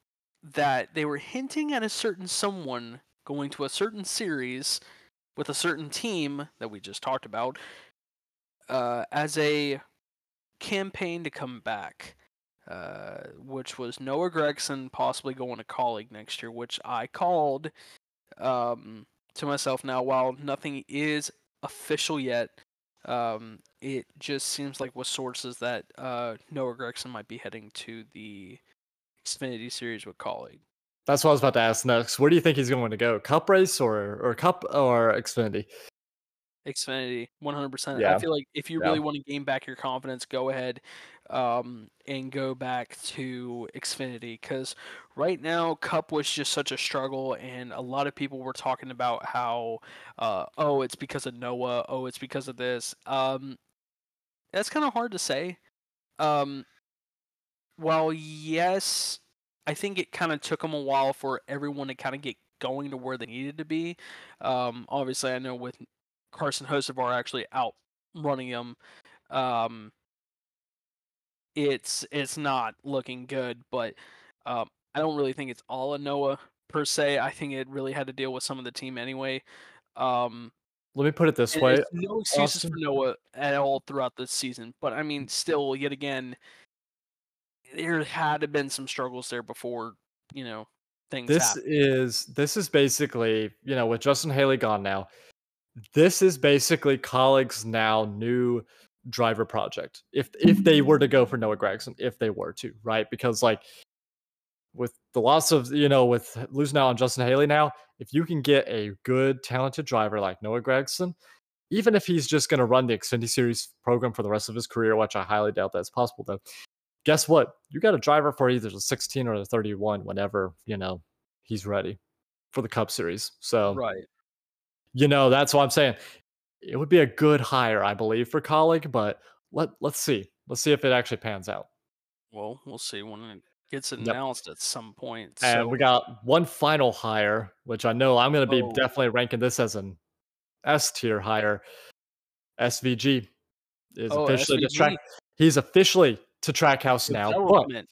that they were hinting at a certain someone going to a certain series with a certain team that we just talked about uh, as a campaign to come back, uh, which was Noah Gragson possibly going to Kaulig next year, which I called um, to myself now. While nothing is official yet, um, it just seems like with sources that uh, Noah Gragson might be heading to the Xfinity Series with Kaulig. That's what I was about to ask next. Where do you think he's going to go? Cup race or or Cup or Xfinity? Xfinity, one hundred percent. I feel like if you yeah. really want to gain back your confidence, go ahead um, and go back to Xfinity because right now Cup was just such a struggle, and a lot of people were talking about how, uh, oh, it's because of Noah, oh, it's because of this. Um, that's kind of hard to say. Um, well, yes, I think it kind of took them a while for everyone to kind of get going to where they needed to be. Um, obviously, I know with Carson Hocevar actually out running them, um, it's it's not looking good. But um, I don't really think it's all a Noah per se. I think it really had to deal with some of the team anyway. Um, Let me put it this way: no excuses Austin. for Noah at all throughout the season. But I mean, still, yet again, there had to been some struggles there before, you know, things. This is this is basically, you know, with Justin Haley gone now, this is basically Kaulig's now new driver project. If if they were to go for Noah Gragson, if they were to, right? Because like with the loss of you know with losing out on Justin Haley now, if you can get a good talented driver like Noah Gragson, even if he's just going to run the Xfinity Series program for the rest of his career, which I highly doubt that's possible though, guess what? You got a driver for either the 16 or the 31 whenever, you know, he's ready. for the Cup Series. So, right. You know, that's what I'm saying. It would be a good hire, I believe, for Kaulig, but let let's see. Let's see if it actually pans out. Well, we'll see when it gets announced yep. at some point. And we got one final hire, which I know I'm going to be oh. definitely ranking this as an S tier hire. SVG is oh, officially SVG. to track. He's officially to Trackhouse now. But,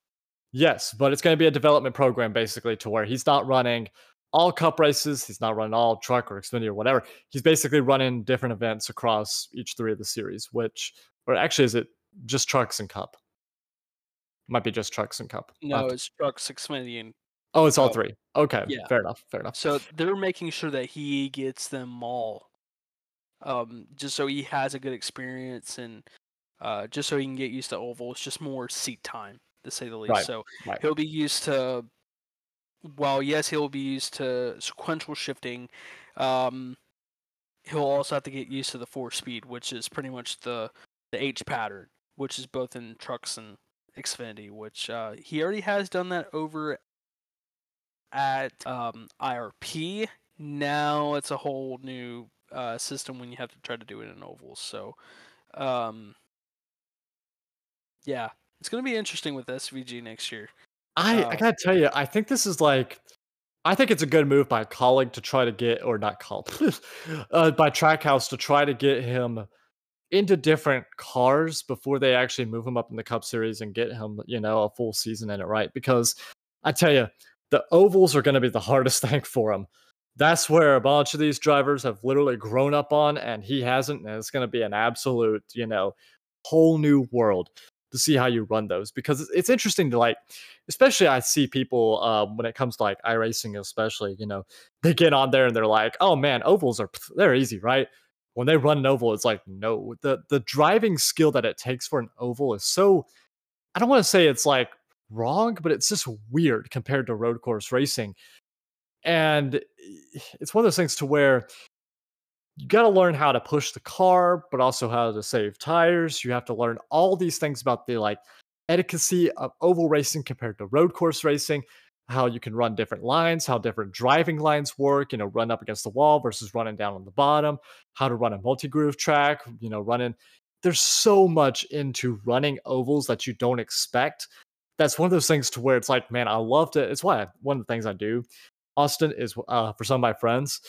yes, but it's going to be a development program basically to where he's not running all cup races. He's not running all truck or Xfinity or whatever. He's basically running different events across each three of the series, which, or actually, is it just trucks and cup? Might be just trucks and cup. No, it's trucks, Xfinity, and. Oh, it's all three. Okay, yeah. fair enough. Fair enough. So they're making sure that he gets them all, um, just so he has a good experience and uh, just so he can get used to ovals, just more seat time, to say the least. Right. So right. he'll be used to while yes, he'll be used to sequential shifting, um, he'll also have to get used to the four speed, which is pretty much the the H pattern, which is both in trucks and Xfinity. Which uh, he already has done that over at um, IRP. Now it's a whole new uh, system when you have to try to do it in ovals. So, um, yeah, it's going to be interesting with SVG next year. I I gotta tell you, I think this is like, I think it's a good move by Kaulig to try to get, or not call, uh, by Trackhouse to try to get him into different cars before they actually move him up in the Cup Series and get him, you know, a full season in it, right? Because I tell you, the ovals are going to be the hardest thing for him. That's where a bunch of these drivers have literally grown up on, and he hasn't. And it's going to be an absolute, you know, whole new world to see how you run those because it's interesting to like especially i see people uh, when it comes to like iRacing especially you know they get on there and they're like oh man ovals are they're easy right? When they run an oval it's like no the the driving skill that it takes for an oval is so i don't want to say it's like wrong but it's just weird compared to road course racing. And it's one of those things to where you got to learn how to push the car, but also how to save tires. You have to learn all these things about the like etiquette of oval racing compared to road course racing, how you can run different lines, how different driving lines work, you know, run up against the wall versus running down on the bottom, how to run a multi groove track, you know, running. There's so much into running ovals that you don't expect. That's one of those things to where it's like, man, I loved it. It's why I, one of the things I do, Austin, is uh, for some of my friends,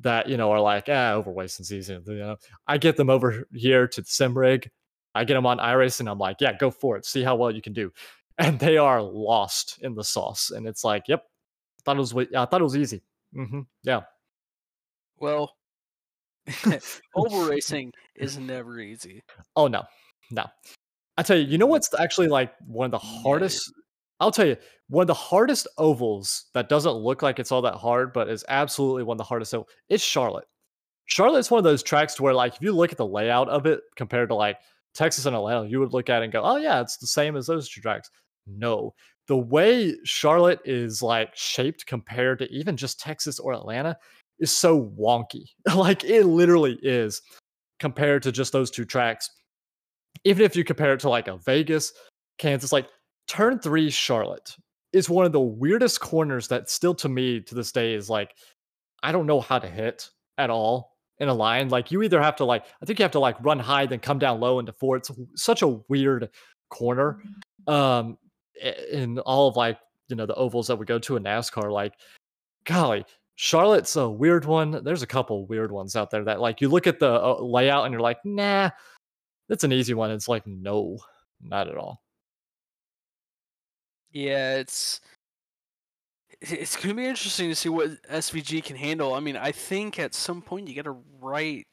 that you know are like ah overweight season. You know, I get them over here to the sim rig. I get them on iRace and I'm like, yeah, go for it. See how well you can do. And they are lost in the sauce. And it's like, yep, thought it was. I thought it was easy. Mm-hmm. Yeah. Well, oval racing is never easy. Oh no, no. I tell you, you know what's actually like one of the hardest I'll tell you, one of the hardest ovals that doesn't look like it's all that hard, but is absolutely one of the hardest. So it's Charlotte. Charlotte's one of those tracks to where, like, if you look at the layout of it compared to like Texas and Atlanta, you would look at it and go, "Oh yeah, it's the same as those two tracks." No, the way Charlotte is like shaped compared to even just Texas or Atlanta is so wonky. like it literally is compared to just those two tracks. Even if you compare it to like a Vegas, Kansas, like turn three Charlotte is one of the weirdest corners that still to me to this day is like I don't know how to hit at all in a line. Like you either have to like I think you have to like run high then come down low into four. It's such a weird corner. Um in all of like, you know, the ovals that we go to in NASCAR, like golly, Charlotte's a weird one. There's a couple weird ones out there that like you look at the uh, layout and you're like, nah, that's an easy one. It's like, no, not at all. Yeah, it's it's going to be interesting to see what SVG can handle. I mean, I think at some point you got to write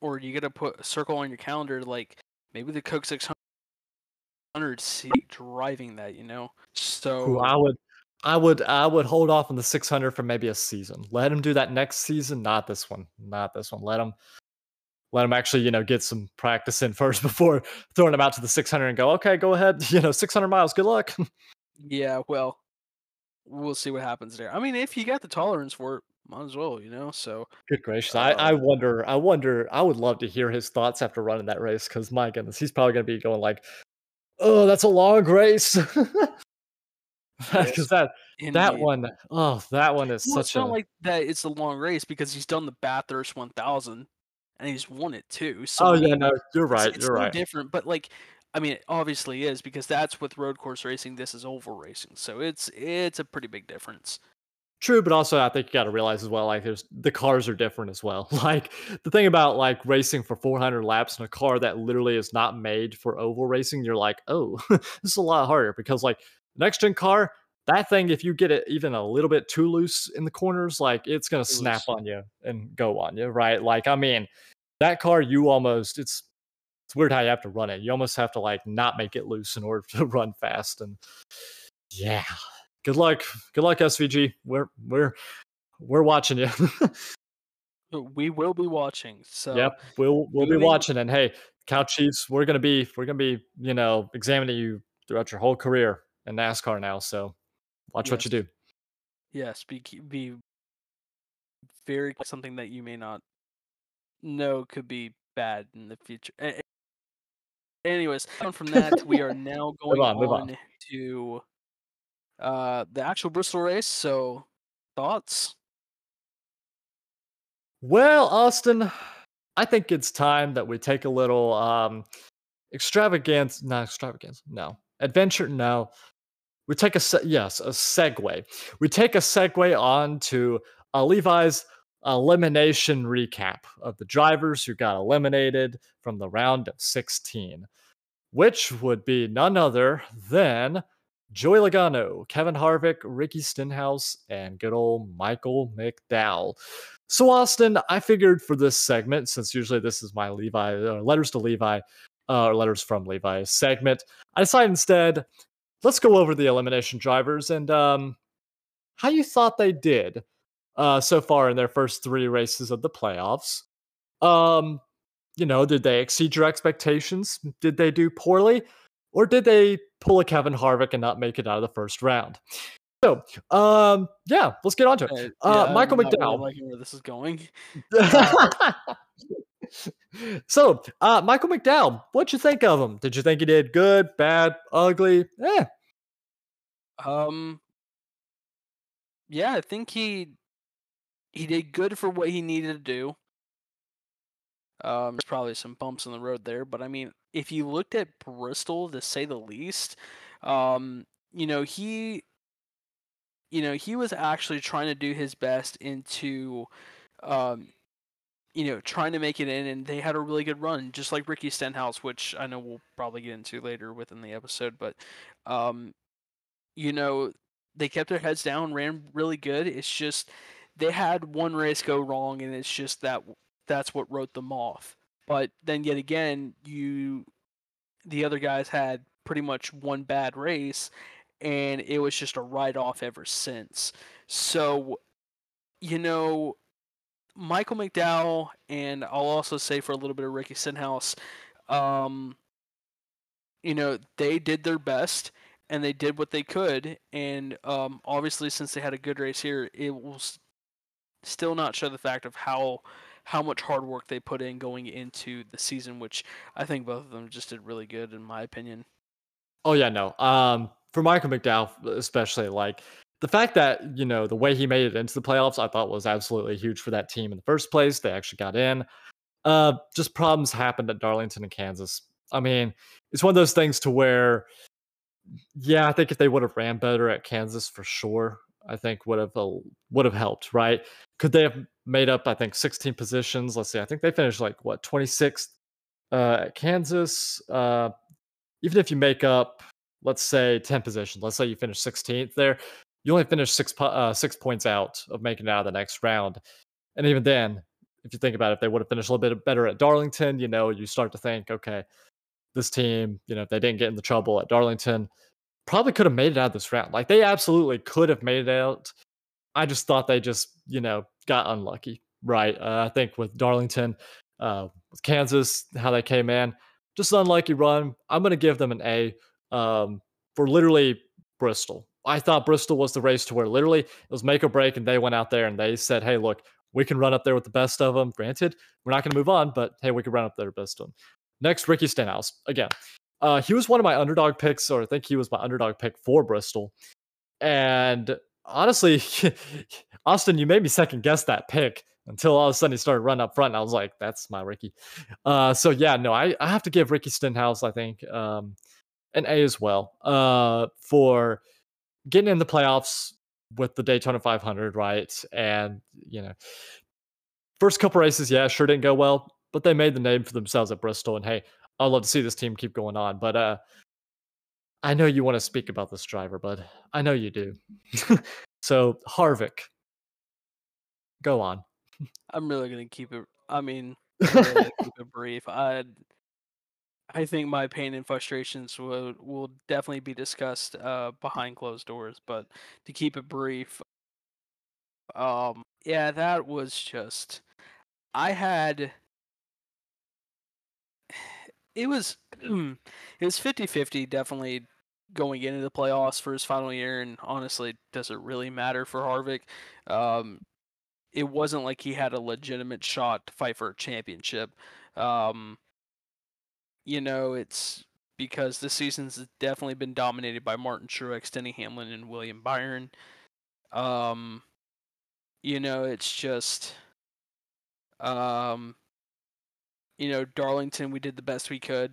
or you got to put a circle on your calendar like maybe the Coke 600 see driving that, you know. So Ooh, I would I would I would hold off on the 600 for maybe a season. Let him do that next season, not this one. Not this one. Let him let him actually, you know, get some practice in first before throwing him out to the 600 and go, "Okay, go ahead, you know, 600 miles. Good luck." Yeah, well, we'll see what happens there. I mean, if you got the tolerance for it, might as well, you know. So good gracious, uh, I, I wonder, I wonder, I would love to hear his thoughts after running that race because my goodness, he's probably gonna be going like, "Oh, that's a long race." because that Indeed. that one, oh, that one is well, such it's a. Not like that. It's a long race because he's done the Bathurst 1000, and he's won it too. So oh yeah, no, you're right. It's, it's you're right. Different, but like, I mean, it obviously is because that's with road course racing. This is oval racing, so it's it's a pretty big difference. True, but also I think you got to realize as well, like there's the cars are different as well. Like the thing about like racing for 400 laps in a car that literally is not made for oval racing, you're like, oh, this is a lot harder because like next gen car, that thing, if you get it even a little bit too loose in the corners, like it's gonna snap on you and go on you, right? Like I mean, that car, you almost it's it's weird how you have to run it. You almost have to like not make it loose in order to run fast and yeah good luck. Good luck, SVG. We're we're we're watching you. we will be watching. So yep, we'll we'll be watching. And hey, Cow Chiefs, we're gonna be we're gonna be you know examining you throughout your whole career in NASCAR now. So watch yes. what you do. Yes, be be very something that you may not know could be bad in the future. Anyways, from that, we are now going on, on, on to uh, the actual Bristol race. So, thoughts? Well, Austin, I think it's time that we take a little um, extravagance. Not extravagance. No adventure. No. We take a se- yes a segue. We take a segue on to uh, Levi's elimination recap of the drivers who got eliminated from the round of 16, which would be none other than Joey Logano, Kevin Harvick, Ricky Stenhouse, and good old Michael McDowell. So, Austin, I figured for this segment, since usually this is my Levi, uh, letters to Levi, uh, or letters from Levi segment, I decided instead, let's go over the elimination drivers and um, how you thought they did uh, so far in their first three races of the playoffs. Um, you know, did they exceed your expectations? Did they do poorly? Or did they pull a Kevin Harvick and not make it out of the first round? So, um, yeah, let's get on to it. Uh, yeah, Michael McDowell. Really where this is going. so, uh, Michael McDowell, what'd you think of him? Did you think he did good, bad, ugly? Yeah. Um. Yeah, I think he he did good for what he needed to do. Um, there's probably some bumps in the road there, but I mean, if you looked at Bristol, to say the least, um, you know he, you know he was actually trying to do his best into, um, you know, trying to make it in, and they had a really good run, just like Ricky Stenhouse, which I know we'll probably get into later within the episode, but, um, you know, they kept their heads down, ran really good. It's just they had one race go wrong, and it's just that that's what wrote them off. But then yet again, you the other guys had pretty much one bad race and it was just a write off ever since. So, you know, Michael McDowell and I'll also say for a little bit of Ricky Stenhouse, um, you know, they did their best and they did what they could. And um, obviously, since they had a good race here, it will still not show the fact of how how much hard work they put in going into the season, which I think both of them just did really good in my opinion. Oh yeah, no. Um, for Michael McDowell especially, like the fact that you know the way he made it into the playoffs, I thought was absolutely huge for that team in the first place. They actually got in. Uh, just problems happened at Darlington and Kansas. I mean, it's one of those things to where, yeah, I think if they would have ran better at Kansas for sure, I think would have uh, would have helped, right? Could they have made up? I think 16 positions. Let's see. I think they finished like what 26th uh, at Kansas. Uh, even if you make up, let's say 10 positions, let's say you finish 16th there, you only finish six uh, six points out of making it out of the next round. And even then, if you think about it, if they would have finished a little bit better at Darlington, you know, you start to think, okay, this team, you know, if they didn't get in the trouble at Darlington, probably could have made it out this round. Like they absolutely could have made it out. I just thought they just, you know, got unlucky, right? Uh, I think with Darlington, uh, with Kansas, how they came in, just an unlucky run. I'm going to give them an A um, for literally Bristol. I thought Bristol was the race to where literally it was make or break, and they went out there and they said, "Hey, look, we can run up there with the best of them. Granted, we're not going to move on, but hey, we can run up there with the best of them." Next, Ricky Stenhouse again. Uh, he was one of my underdog picks, or I think he was my underdog pick for Bristol. And honestly, Austin, you made me second guess that pick until all of a sudden he started running up front. And I was like, that's my Ricky. Uh, so yeah, no, I, I have to give Ricky Stenhouse, I think, um, an A as well uh, for getting in the playoffs with the Daytona 500, right? And, you know, first couple races, yeah, sure didn't go well, but they made the name for themselves at Bristol. And hey, I'd love to see this team keep going on. But uh, I know you want to speak about this driver, but I know you do. so, Harvick, go on. I'm really gonna keep it. I mean, really keep it brief. I, I think my pain and frustrations will will definitely be discussed uh, behind closed doors. But to keep it brief, um, yeah, that was just. I had. It was it was 50-50 definitely going into the playoffs for his final year and honestly does it really matter for Harvick um, it wasn't like he had a legitimate shot to fight for a championship. Um, you know, it's because the season's definitely been dominated by Martin Truex, Denny Hamlin, and William Byron. Um, you know, it's just, um, you know, Darlington, we did the best we could.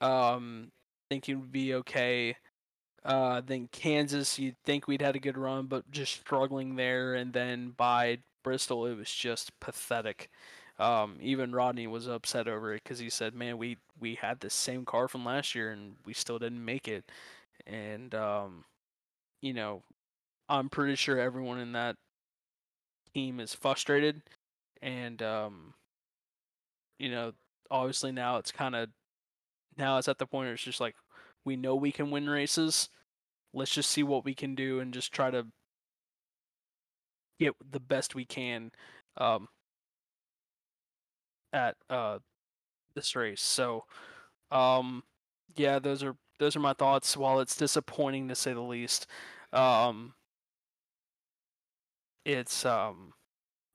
Um, thinking would be okay. Uh, then Kansas, you'd think we'd had a good run, but just struggling there. And then by Bristol, it was just pathetic. Um, even Rodney was upset over it because he said, "Man, we we had the same car from last year and we still didn't make it." And um, you know, I'm pretty sure everyone in that team is frustrated, and um, you know, obviously now it's kind of now it's at the point where it's just like we know we can win races let's just see what we can do and just try to get the best we can um, at uh, this race. So, um, yeah, those are those are my thoughts. While it's disappointing to say the least, um, it's um,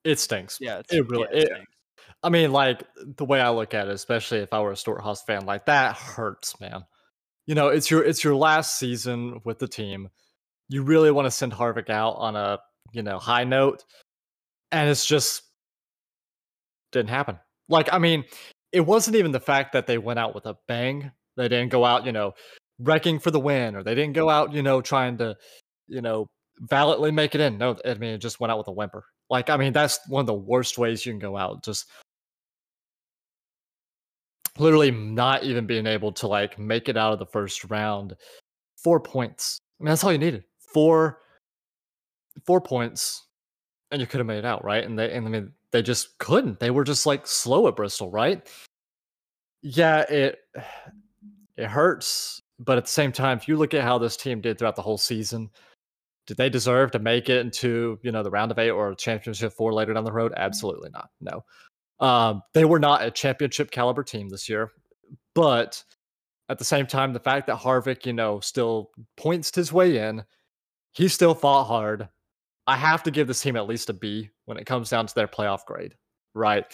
it stinks. Yeah, it really. Yeah, it, it I mean, like the way I look at it, especially if I were a Stewart-Haas fan, like that hurts, man you know, it's your it's your last season with the team. You really want to send Harvick out on a, you know, high note. And it's just didn't happen. Like, I mean, it wasn't even the fact that they went out with a bang. They didn't go out, you know, wrecking for the win, or they didn't go out, you know, trying to, you know, valiantly make it in. No, I mean, it just went out with a whimper. Like, I mean, that's one of the worst ways you can go out. Just literally not even being able to like make it out of the first round. Four points. I mean, that's all you needed. Four, four points, and you could have made it out, right? And they, and I mean, they just couldn't. They were just like slow at Bristol, right? Yeah, it it hurts, but at the same time, if you look at how this team did throughout the whole season, did they deserve to make it into you know the round of eight or championship four later down the road? Absolutely not. No. Um, they were not a championship caliber team this year, but at the same time, the fact that Harvick, you know, still points his way in, he still fought hard. I have to give this team at least a B when it comes down to their playoff grade, right?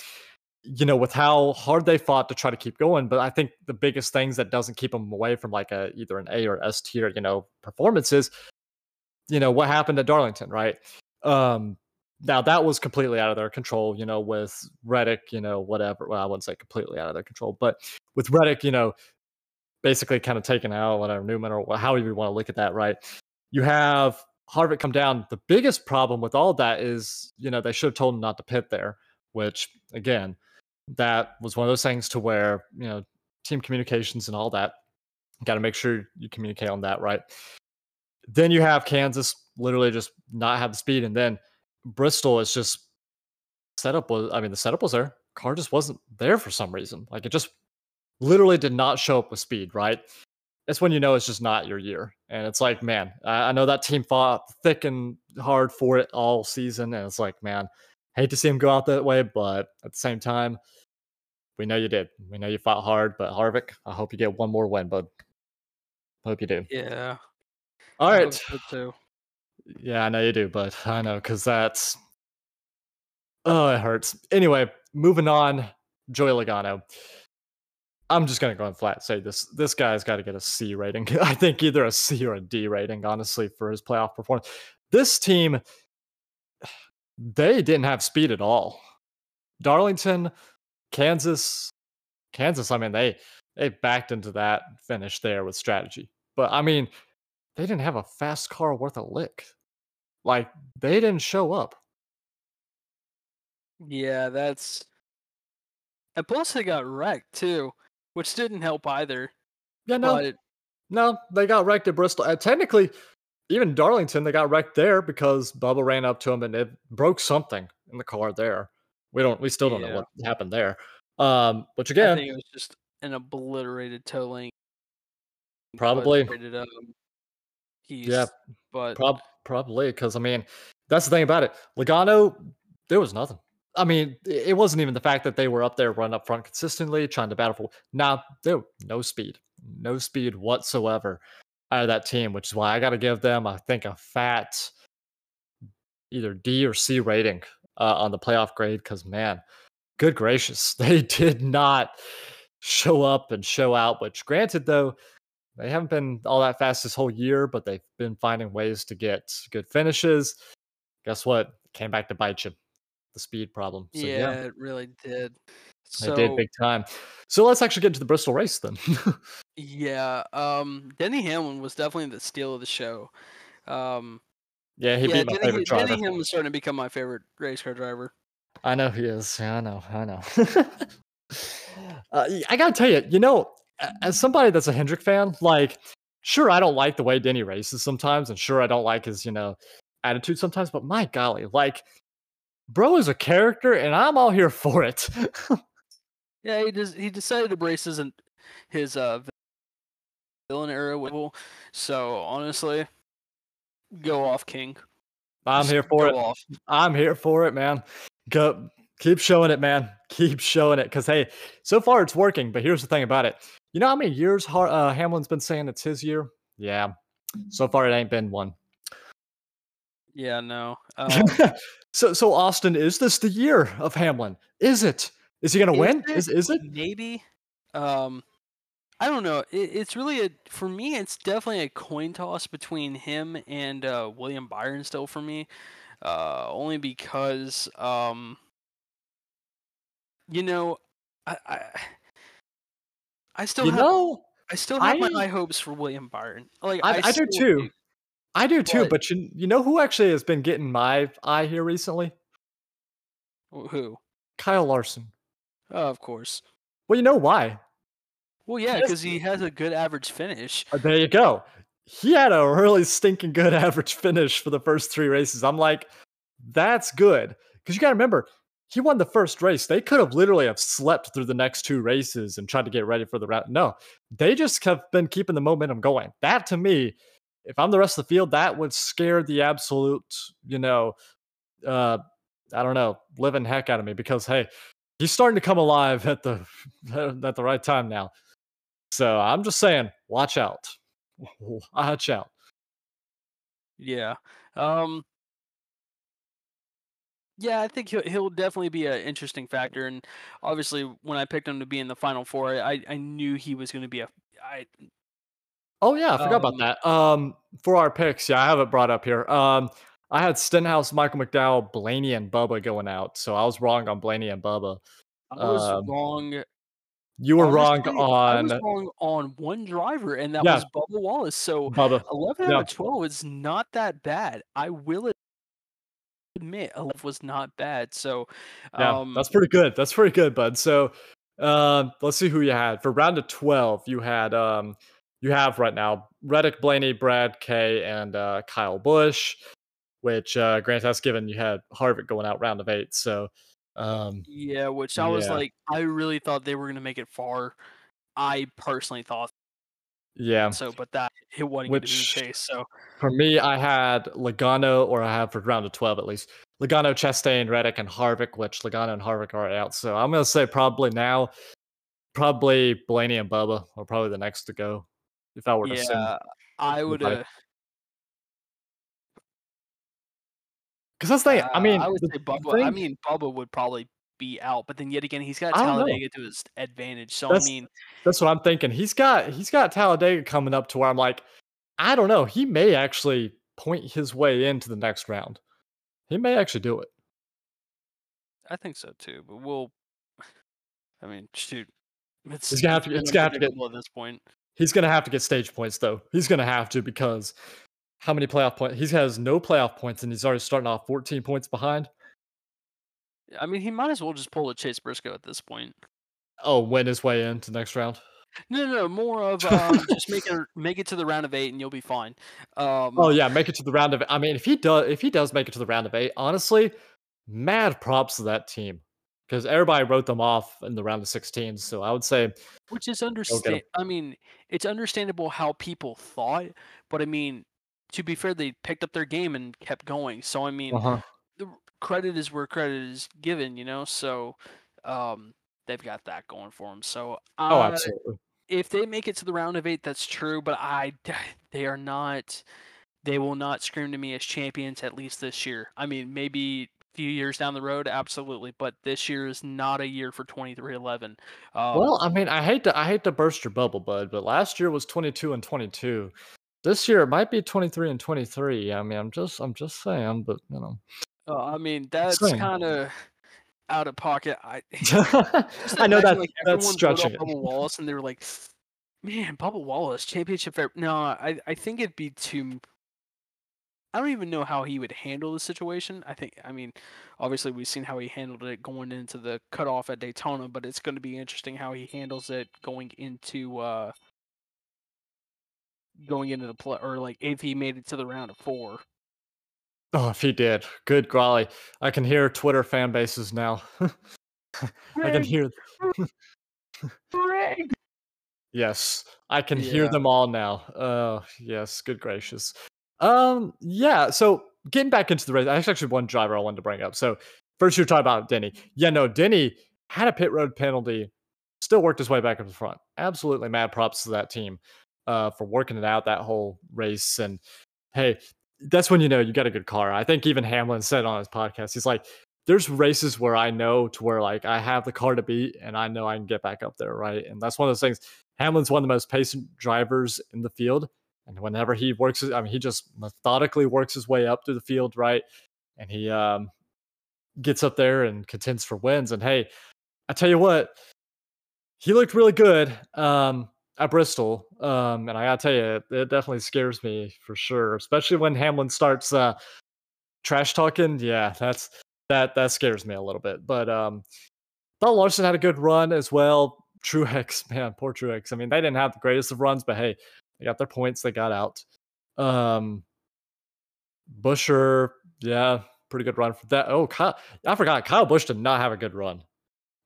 You know, with how hard they fought to try to keep going, but I think the biggest things that doesn't keep them away from like a either an A or S tier, you know, performances, you know, what happened at Darlington, right? Um, now that was completely out of their control, you know, with Reddick, you know, whatever. Well, I wouldn't say completely out of their control, but with Reddick, you know, basically kind of taken out, whatever, Newman or however you want to look at that, right? You have Harvick come down. The biggest problem with all that is, you know, they should have told him not to pit there, which again, that was one of those things to where, you know, team communications and all that. Got to make sure you communicate on that, right? Then you have Kansas literally just not have the speed. And then Bristol is just setup was I mean the setup was there. Car just wasn't there for some reason. Like it just literally did not show up with speed, right? That's when you know it's just not your year. And it's like, man, I, I know that team fought thick and hard for it all season. And it's like, man, hate to see him go out that way, but at the same time, we know you did. We know you fought hard, but Harvick, I hope you get one more win, bud. Hope you do. Yeah. All right. too. Yeah, I know you do, but I know because that's oh, it hurts. Anyway, moving on. Joey Logano. I'm just gonna go and flat say this this guy's got to get a C rating. I think either a C or a D rating, honestly, for his playoff performance. This team, they didn't have speed at all. Darlington, Kansas, Kansas. I mean, they they backed into that finish there with strategy. But I mean, they didn't have a fast car worth a lick. Like they didn't show up. Yeah, that's. And plus, they got wrecked too which didn't help either. Yeah, no, but... no, they got wrecked at Bristol. Uh, technically, even Darlington, they got wrecked there because Bubba ran up to him and it broke something in the car there. We don't, we still don't yeah. know what happened there. Um, which again, I think it was just an obliterated toe link. Probably. Um, yeah, but prob- probably because I mean, that's the thing about it. Logano, there was nothing. I mean, it wasn't even the fact that they were up there, run up front consistently, trying to battle for. Now, there no speed, no speed whatsoever out of that team, which is why I got to give them, I think, a fat either D or C rating uh, on the playoff grade. Because man, good gracious, they did not show up and show out. Which, granted, though, they haven't been all that fast this whole year, but they've been finding ways to get good finishes. Guess what? Came back to bite you the speed problem. So, yeah, yeah, it really did. So, it did big time. So let's actually get to the Bristol race then. yeah, um, Denny Hamlin was definitely the steal of the show. Um, yeah, he yeah, beat my Denny, favorite driver. Denny Hamlin's starting to become my favorite race car driver. I know he is. Yeah, I know. I know. uh, I gotta tell you, you know, as somebody that's a Hendrick fan, like, sure, I don't like the way Denny races sometimes, and sure, I don't like his, you know, attitude sometimes. But my golly, like bro is a character, and I'm all here for it. yeah, he just he decided to brace his his uh villain era with So honestly, go off, King. I'm just here for it. Off. I'm here for it, man. Go keep showing it, man. Keep showing it, because hey, so far it's working. But here's the thing about it. You know how many years uh, Hamlin's been saying it's his year? Yeah. So far it ain't been one. Yeah, no. Um, so, so Austin, is this the year of Hamlin? Is it? Is he going to win? It? Is is it? Maybe. Um, I don't know. It, it's really a for me. It's definitely a coin toss between him and uh, William Byron. Still for me, uh, only because um, you know, I I, I still you have, know I still have I, my high hopes for William Byron. Like I, I, I do too. I do too, but, but you you know who actually has been getting my eye here recently? Who? Kyle Larson. Oh, of course. Well, you know why? Well, yeah, because he has a good average finish. Uh, there you go. He had a really stinking good average finish for the first three races. I'm like, that's good because you got to remember he won the first race. They could have literally have slept through the next two races and tried to get ready for the route. No, they just have been keeping the momentum going. That to me if I'm the rest of the field, that would scare the absolute, you know, uh, I don't know, living heck out of me because hey, he's starting to come alive at the at the right time now. So I'm just saying, watch out, watch out. Yeah. Um. Yeah, I think he'll he'll definitely be an interesting factor, and obviously, when I picked him to be in the final four, I I knew he was going to be a I Oh yeah, I forgot um, about that. Um, for our picks, yeah, I have it brought up here. Um, I had Stenhouse, Michael McDowell, Blaney, and Bubba going out, so I was wrong on Blaney and Bubba. I was um, wrong. You were wrong on. I was wrong on one driver, and that yeah. was Bubba Wallace. So Bubba. eleven out yeah. of twelve is not that bad. I will admit, eleven was not bad. So yeah, um, that's pretty good. That's pretty good, bud. So, uh, let's see who you had for round of twelve. You had um you have right now Reddick, Blaney, Brad, Kay, and uh, Kyle Busch, which uh, Grant has given you had Harvick going out round of eight. So, um, yeah, which I was like, I really thought they were going to make it far. I personally thought. Yeah. So, but that it wasn't going to be the case. So, for me, I had Logano, or I have for round of 12 at least, Logano, Chastain, Reddick, and Harvick, which Logano and Harvick are out. So, I'm going to say probably now, probably Blaney and Bubba are probably the next to go if I were to yeah, I would. Uh, because that's the thing. I mean, I would say Bubba. Thing, I mean, Bubba would probably be out. But then yet again, he's got Talladega to his advantage. So that's, I mean, that's what I'm thinking. He's got he's got Talladega coming up to where I'm like, I don't know. He may actually point his way into the next round. He may actually do it. I think so too. But we'll. I mean, shoot, it's, he's gonna have to. It's gonna have to get at this point. He's gonna have to get stage points though. He's gonna have to because how many playoff points? He has no playoff points, and he's already starting off 14 points behind. I mean, he might as well just pull a Chase Briscoe at this point. Oh, win his way into next round. No, no, no more of um, just make it make it to the round of eight and you'll be fine. Um, oh yeah, make it to the round of. I mean, if he does, if he does make it to the round of eight, honestly, mad props to that team because everybody wrote them off in the round of 16. So I would say, which is understand. I mean, it's understandable how people thought, but I mean, to be fair, they picked up their game and kept going. So I mean, uh-huh. Credit is where credit is given, you know. So um, they've got that going for them. So uh, oh, absolutely. If they make it to the round of eight, that's true. But I, they are not. They will not scream to me as champions at least this year. I mean, maybe a few years down the road, absolutely. But this year is not a year for twenty three eleven. Um, well, I mean, I hate to I hate to burst your bubble, bud, but last year was twenty two and twenty two. This year it might be 23 and 23. I mean, I'm just I'm just saying, but you know. Uh, I mean, that's kind of out of pocket. I I know that like, that's stretching. Bubba Wallace, and they were like, "Man, Bubba Wallace championship fair." No, I I think it'd be too. I don't even know how he would handle the situation. I think, I mean, obviously we've seen how he handled it going into the cutoff at Daytona, but it's going to be interesting how he handles it going into uh, going into the play, or like if he made it to the round of four. Oh, if he did, good golly! I can hear Twitter fan bases now. I can hear. yes, I can yeah. hear them all now. Oh, yes, good gracious. Um, yeah. So getting back into the race, I actually one driver I wanted to bring up. So first, you're talking about Denny. Yeah, no, Denny had a pit road penalty, still worked his way back up the front. Absolutely mad props to that team uh, for working it out that whole race. And hey, that's when you know you got a good car. I think even Hamlin said on his podcast, he's like, there's races where I know to where like I have the car to beat and I know I can get back up there, right? And that's one of those things. Hamlin's one of the most patient drivers in the field. And whenever he works, I mean, he just methodically works his way up through the field, right? And he um, gets up there and contends for wins. And hey, I tell you what, he looked really good. Um, at Bristol. Um, and I gotta tell you, it, definitely scares me for sure, especially when Hamlin starts uh, trash talking. Yeah, that's that that scares me a little bit. But um, thought Larson had a good run as well. Truex, man, poor Truex. I mean, they didn't have the greatest of runs, but hey, they got their points. They got out. Um, Buescher, yeah, pretty good run for that. Oh, Kyle, I forgot. Kyle Busch did not have a good run.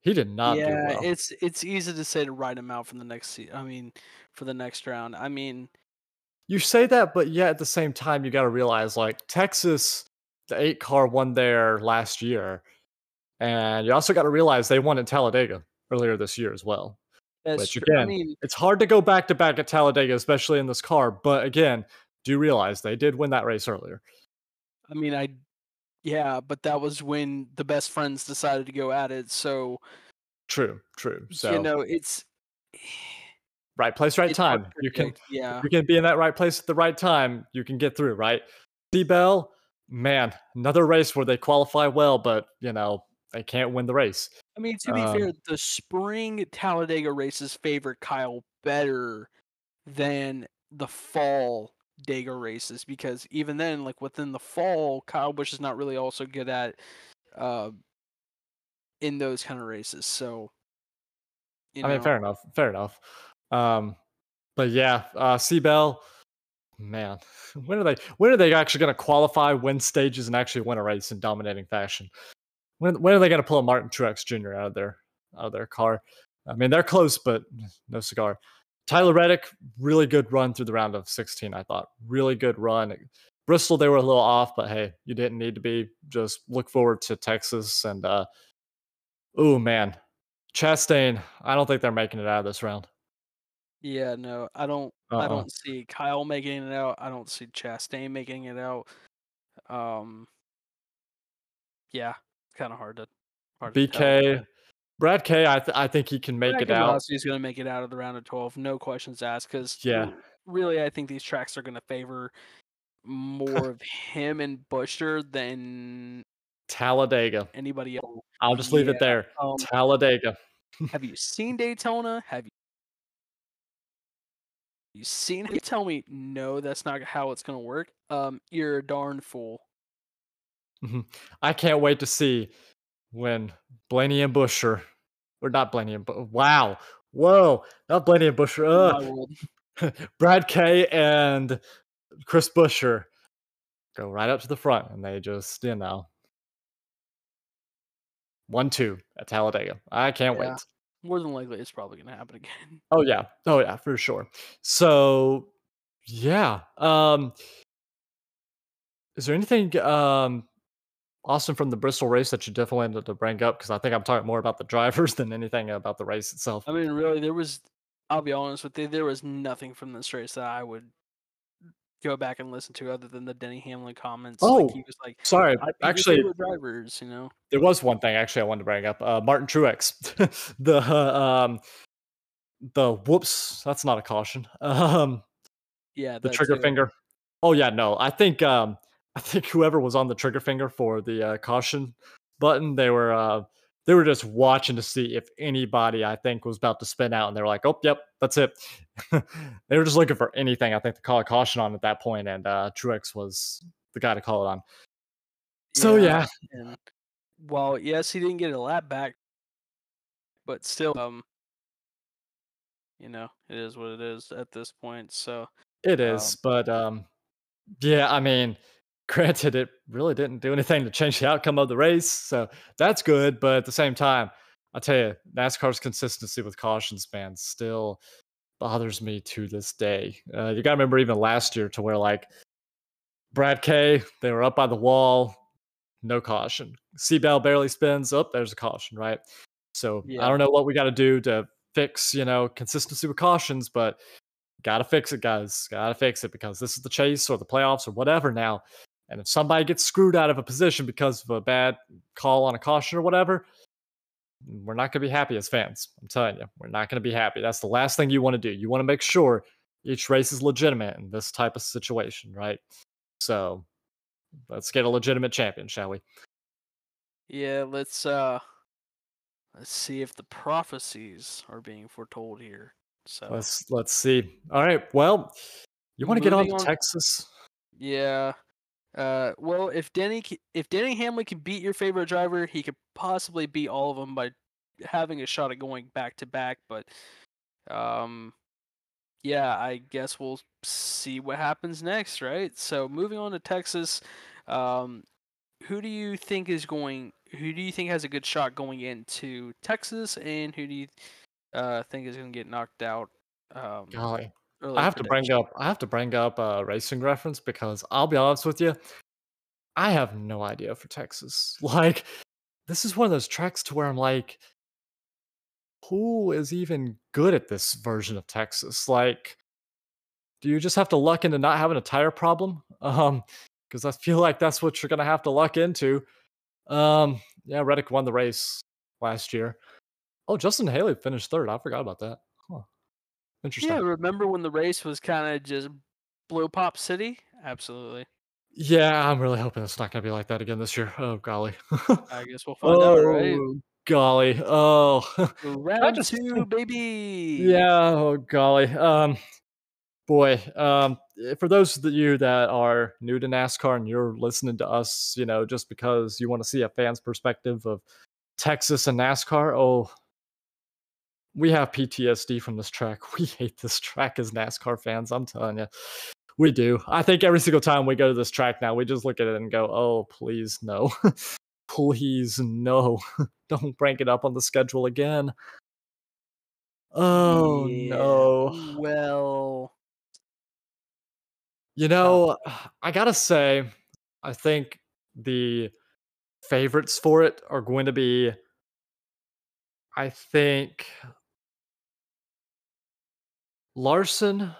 He did not yeah, well. it's it's easy to say to write him out for the next I mean, for the next round. I mean, you say that, but yet at the same time, you got to realize like Texas, the eight car won there last year, and you also got to realize they won at Talladega earlier this year as well. Which true. again, I mean, it's hard to go back to back at Talladega, especially in this car. But again, do realize they did win that race earlier. I mean, I yeah, but that was when the best friends decided to go at it. So true, true. So you know, it's right place, right time. You can yeah, you can be in that right place at the right time. You can get through, right? C Bell, man, another race where they qualify well, but you know they can't win the race. I mean, to be um, fair, the spring Talladega races favor Kyle better than the fall Dega races because even then, like within the fall, Kyle Busch is not really also good at uh, in those kind of races. So, I know. mean, fair enough, fair enough. Um, but yeah, uh, C Bell, man, when are they? When are they actually going to qualify, win stages, and actually win a race in dominating fashion? When when are they going to pull a Martin Truex Jr. out of their out of their car? I mean, they're close, but no cigar. Tyler Reddick, really good run through the round of 16, I thought. Really good run. Bristol, they were a little off, but hey, you didn't need to be. Just look forward to Texas. And, uh, oh, man. Chastain, I don't think they're making it out of this round. Yeah, no, I don't. Uh-uh. I don't see Kyle making it out. I don't see Chastain making it out. Um, yeah, it's kind of hard to BK, Brad K, I, th- I think he can make Brad it out. He's going to make it out of the round of 12, no questions asked. Because yeah, really, I think these tracks are going to favor more of him and Buescher than Talladega. Anybody else? I'll just leave yeah. it there. Um, Talladega. have you seen Daytona? Have you? You seen it? Tell me, no, that's not how it's gonna work. Um, you're a darn fool. Mm-hmm. I can't wait to see when Blaney and Buescher, or not Blaney and but wow, whoa, not Blaney and Buescher. Brad K and Chris Buescher go right up to the front, and they just you know one two at Talladega. I can't yeah. wait. More than likely, it's probably going to happen again. Oh yeah, oh yeah, for sure. So yeah, um, is there anything um Austin from the Bristol race that you definitely wanted to bring up? Because I think I'm talking more about the drivers than anything about the race itself. I mean, really, there was. I'll be honest with you. There was nothing from this race that I would go back and listen to other than the Denny Hamlin comments. Oh, like he was like, sorry, actually, drivers, you know. There was one thing actually I wanted to bring up. Uh, Martin Truex, the uh, um, the whoops, that's not a caution. Um, yeah, the trigger too. finger. Oh yeah, no, I think um, I think whoever was on the trigger finger for the uh, caution button, they were uh, they were just watching to see if anybody I think was about to spin out, and they were like, "Oh, yep, that's it." they were just looking for anything I think to call a caution on at that point, and uh, Truex was the guy to call it on. So yeah, yeah. Well, yes, he didn't get a lap back, but still, um, you know, it is what it is at this point. So it is, um, but um, yeah, I mean Granted, it really didn't do anything to change the outcome of the race, so that's good. But at the same time, I tell you, NASCAR's consistency with cautions, man, still bothers me to this day. Uh, you got to remember even last year to where like Brad K, they were up by the wall, no caution. C Bell barely spins. Up, oh, there's a caution, right? So yeah. I don't know what we got to do to fix, you know, consistency with cautions, but gotta fix it, guys. Gotta fix it because this is the chase or the playoffs or whatever now. And if somebody gets screwed out of a position because of a bad call on a caution or whatever, we're not going to be happy as fans. I'm telling you, we're not going to be happy. That's the last thing you want to do. You want to make sure each race is legitimate in this type of situation, right? So let's get a legitimate champion, shall we? Yeah, let's uh let's see if the prophecies are being foretold here. So let's let's see. All right. Well, you want to get on, on Texas? Yeah. Uh, well, if Denny if Denny Hamlin can beat your favorite driver, he could possibly beat all of them by having a shot at going back to back. But, um, yeah, I guess we'll see what happens next, right? So moving on to Texas, um, who do you think is going? Who do you think has a good shot going into Texas, and who do you uh, think is going to get knocked out? Um, Golly, I have to bring up I have to bring up a racing reference because I'll be honest with you, I have no idea for Texas. Like, this is one of those tracks to where I'm like, who is even good at this version of Texas? Like, do you just have to luck into not having a tire problem? Um, because I feel like that's what you're gonna have to luck into. Um, yeah, Reddick won the race last year. Oh, Justin Haley finished third. I forgot about that. Interesting. Yeah, remember when the race was kind of just blow Pop City? Absolutely. Yeah, I'm really hoping it's not going to be like that again this year. Oh, golly. I guess we'll find oh, out, right? golly. Oh. Round just, two, baby. Yeah, oh, golly. Um, boy, um, eh, for those of you that are new to NASCAR and you're listening to us, you know, just because you want to see a fan's perspective of Texas and NASCAR, oh, we have PTSD from this track. We hate this track as NASCAR fans. I'm telling you, we do. I think every single time we go to this track now, we just look at it and go, "Oh, please no, please no, don't crank it up on the schedule again." Oh yeah, no. Well, you know, I gotta say, I think the favorites for it are going to be. I think Larson,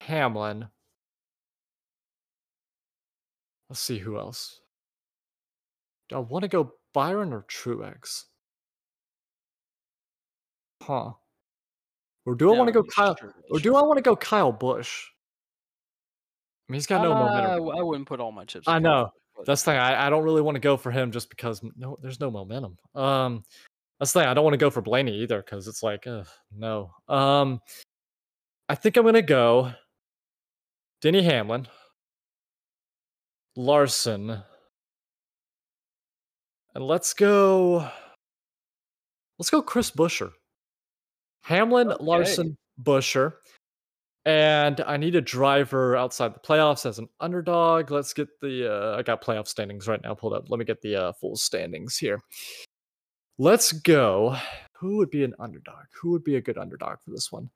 Hamlin. Let's see who else. Do I want to go Byron or Truex? Huh. Or do I want to go Kyle? Or do I want to go Kyle Busch? I mean, he's got no uh, momentum. I wouldn't put all my chips. I know. That's the thing. I, I don't really want to go for him just because no, there's no momentum. Um, that's the thing. I don't want to go for Blaney either because it's like, uh, no. Um, I think I'm gonna go Denny Hamlin, Larson, and let's go. Let's go Chris Buescher. Hamlin, okay. Larson, Buescher. And I need a driver outside the playoffs as an underdog. Let's get the. Uh, I got playoff standings right now pulled up. Let me get the uh, full standings here. Let's go. Who would be an underdog? Who would be a good underdog for this one?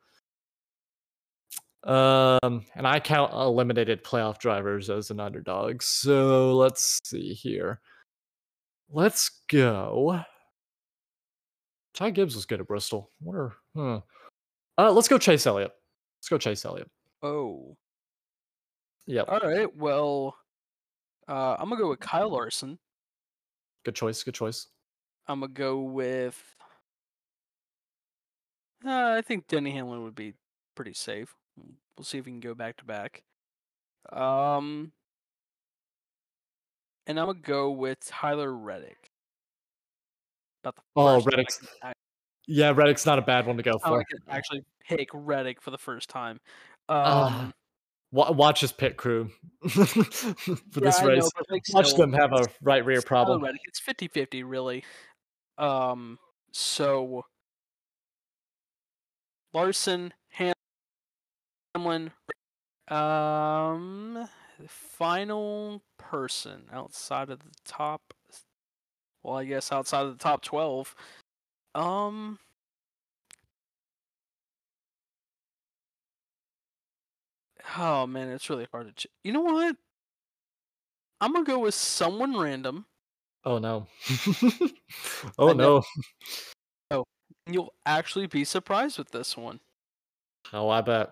Um, and I count eliminated playoff drivers as an underdog. So let's see here. Let's go. Ty Gibbs was good at Bristol. What are? Huh. Uh, let's go Chase Elliott. Let's go Chase Elliott. Oh. Yep. All right. Well, uh, I'm gonna go with Kyle Larson. Good choice. Good choice. I'm gonna go with. Uh, I think Denny Hamlin would be pretty safe. We'll see if we can go back to back. Um, and I'm gonna go with Tyler Reddick. About the oh, Reddick's. Yeah, Reddick's not a bad one to go for. I could actually pick Reddick for the first time. Um, uh, watch his pit crew for yeah, this race. Know, like, watch still, them have a right rear problem. Reddick. It's 50-50, really. Um, so Larson, Hamlin, um, final person outside of the top. Well, I guess outside of the top twelve. Um. Oh man, it's really hard to. Ch- you know what? I'm gonna go with someone random. Oh no. oh no. Oh, you'll actually be surprised with this one. Oh, I bet.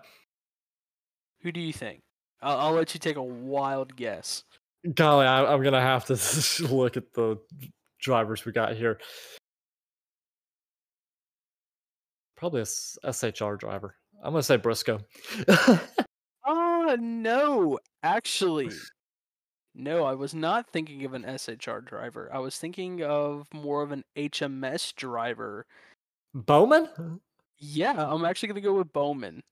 Who do you think? I'll, I'll let you take a wild guess. Golly, I, I'm gonna have to look at the drivers we got here. Probably a SHR driver. I'm gonna say Briscoe. oh no, actually, no. I was not thinking of an SHR driver. I was thinking of more of an HMS driver. Bowman? Yeah, I'm actually gonna go with Bowman.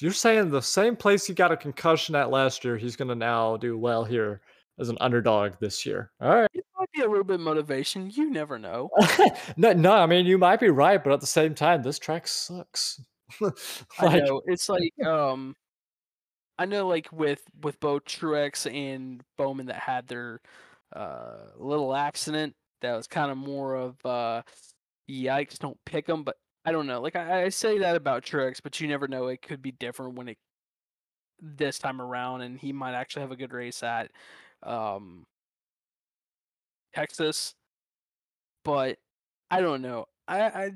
You're saying the same place he got a concussion at last year, he's gonna now do well here as an underdog this year. All right. It might be a little bit of motivation. You never know. no, no, I mean you might be right, but at the same time, this track sucks. like, I know. It's like um I know like with with both Truex and Bowman that had their uh little accident that was kind of more of uh yikes, don't pick them, but I don't know. Like I, I say that about Truex, but you never know. It could be different when it this time around, and he might actually have a good race at um, Texas, but I don't know. I, I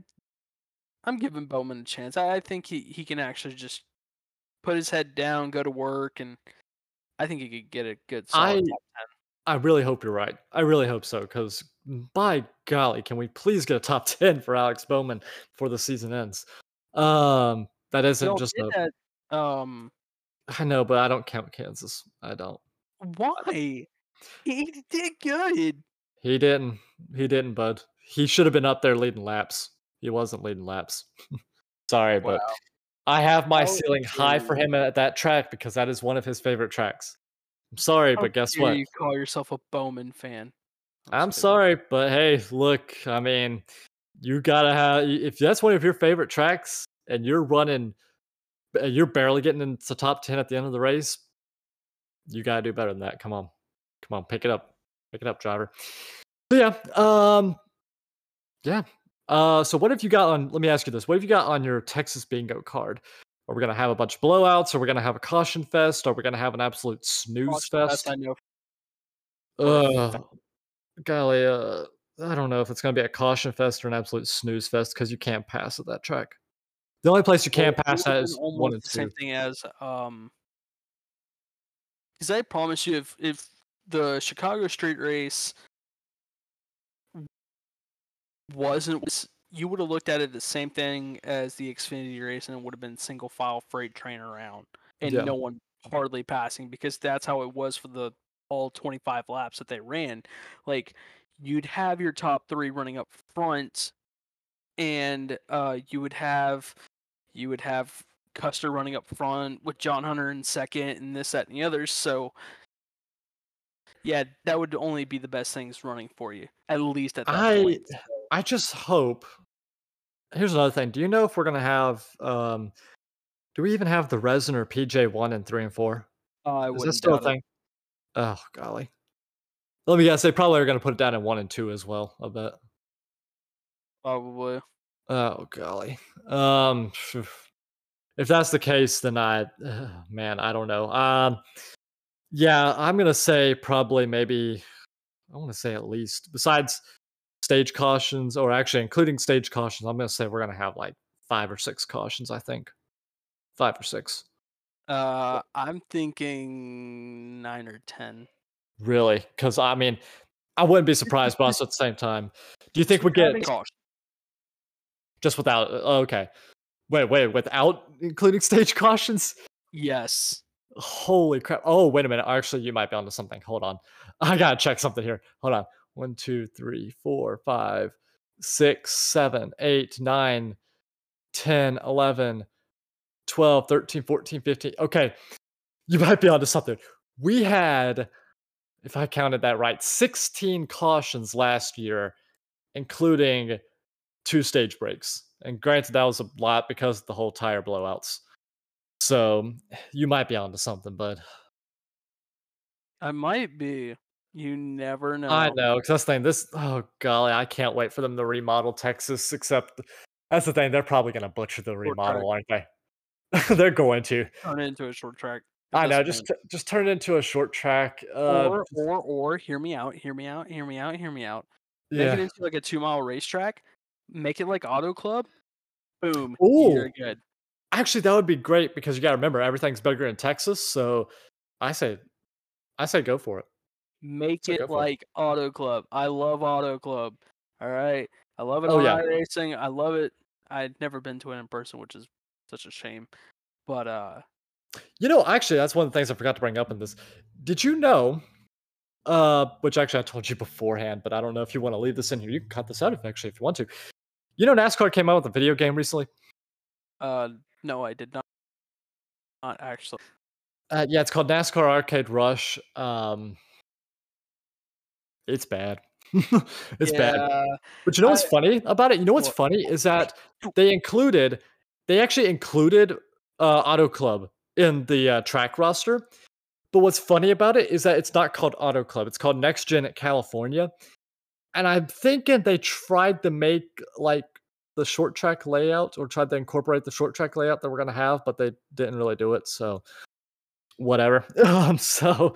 I'm giving Bowman a chance. I, I think he, he can actually just put his head down, go to work, and I think he could get a good I, I really hope you're right. I really hope so, because by golly, can we please get a top ten for Alex Bowman before the season ends? Um, that isn't just a. That, um, I know, but I don't count Kansas. I don't. Why? He did good. He didn't. He didn't, bud. He should have been up there leading laps. He wasn't leading laps. Sorry, wow. but I have my oh, ceiling high for him at that track because that is one of his favorite tracks. I'm sorry, How but guess what? You call yourself a Bowman fan? I'm sorry, but hey, look, I mean, you gotta have if that's one of your favorite tracks and you're running, you're barely getting into the top ten at the end of the race you gotta do better than that. Come on, come on, pick it up, pick it up, driver. So yeah, um, yeah. Uh, so what have you got on? Let me ask you this: What have you got on your Texas Bingo card? Are we gonna have a bunch of blowouts? Are we gonna have a caution fest? Are we gonna have an absolute snooze caution fest? I know. Uh, golly, uh, I don't know if it's gonna be a caution fest or an absolute snooze fest because you can't pass at that track. The only place you can't well, pass is one and two. Same thing as um because I promise you, if if the Chicago Street Race wasn't you would have looked at it the same thing as the Xfinity race, and it would have been single file freight train around, and yeah. no one hardly passing because that's how it was for the all 25 laps that they ran. Like you'd have your top three running up front, and uh, you would have you would have Custer running up front with John Hunter in second, and this, that, and the others. So yeah, that would only be the best things running for you, at least at that I, point. I just hope here's another thing. Do you know if we're gonna have um do we even have the resin or PJ one and three and four? Uh, I Is that still a thing? It. Oh golly. Let me guess, they probably are gonna put it down in one and two as well, I bet. Probably. Oh golly. Um if that's the case, then I uh, man, I don't know. Um yeah, I'm gonna say probably maybe I want to say at least besides stage cautions, or actually including stage cautions, I'm gonna say we're gonna have like five or six cautions. I think five or six. Uh, I'm thinking nine or ten. Really? Because I mean, I wouldn't be surprised, but also at the same time, do you think we get just without? Uh, okay, wait, wait, without including stage cautions? Yes. Holy crap! Oh, wait a minute. Actually, you might be onto something. Hold on, I gotta check something here. Hold on. One, two, three, four, five, six, seven, eight, nine, 10, 11, 12, 13, 14, 15. Okay. You might be onto something. We had, if I counted that right, 16 cautions last year, including two stage breaks. And granted, that was a lot because of the whole tire blowouts. So you might be onto something, but I might be. You never know. I know, because that's the thing. This, oh golly, I can't wait for them to remodel Texas. Except that's the thing; they're probably going to butcher the remodel, aren't they? they're going to turn it into a short track. I know, just just turn it into a short track. Uh, or or or hear me out, hear me out, hear me out, hear me out. Make yeah. it into like a two mile racetrack. Make it like Auto Club. Boom. Ooh. You're good. Actually, that would be great because you got to remember everything's bigger in Texas. So I say, I say, go for it. Make it like it. Auto Club. I love Auto Club. All right. I love it oh, yeah. racing. I love it. I'd never been to it in person, which is such a shame. But uh You know, actually that's one of the things I forgot to bring up in this. Did you know uh which actually I told you beforehand, but I don't know if you want to leave this in here. You can cut this out if actually if you want to. You know NASCAR came out with a video game recently? Uh no, I did not not actually. Uh, yeah, it's called NASCAR Arcade Rush. Um, it's bad. it's yeah. bad. But you know what's I, funny about it? You know what's what? funny is that they included, they actually included uh, Auto Club in the uh, track roster. But what's funny about it is that it's not called Auto Club. It's called Next Gen at California. And I'm thinking they tried to make like the short track layout or tried to incorporate the short track layout that we're going to have, but they didn't really do it. So whatever. um, so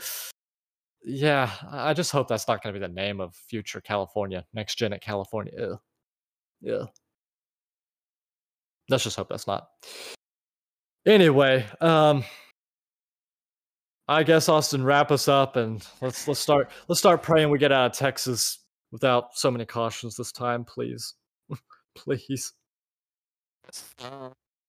yeah, I just hope that's not going to be the name of future California, next gen at California. Yeah. Let's just hope that's not. Anyway, um, I guess Austin wrap us up and let's let's start let's start praying we get out of Texas without so many cautions this time, please. please.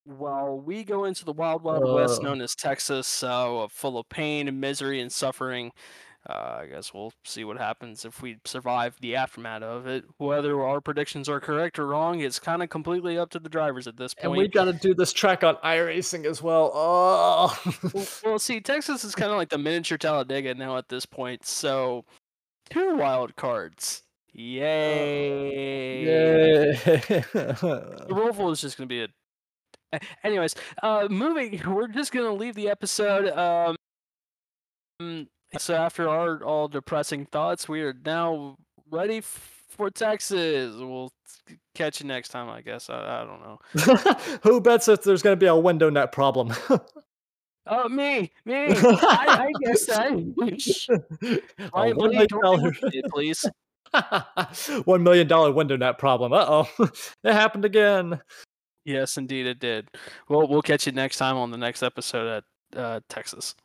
Well, we go into the wild, wild uh, west known as Texas, uh, full of pain and misery and suffering. Uh, I guess we'll see what happens if we survive the aftermath of it. Whether our predictions are correct or wrong, it's kind of completely up to the drivers at this point. And we've got to do this track on iRacing as well. Oh, well, well, see, Texas is kind of like the miniature Talladega now at this point. So, two wild cards. Yay! Yay! the Roval is just going to be a. Anyways, uh, moving. We're just going to leave the episode. Um, so after our all depressing thoughts, we are now ready for Texas. We'll catch you next time, I guess. I, I don't know. Who bets if there's going to be a window net problem? oh, me, me. I, I guess that. Right, money, please. One million dollar window net problem. Uh oh, it happened again. Yes, indeed, it did. Well, we'll catch you next time on the next episode at uh, Texas.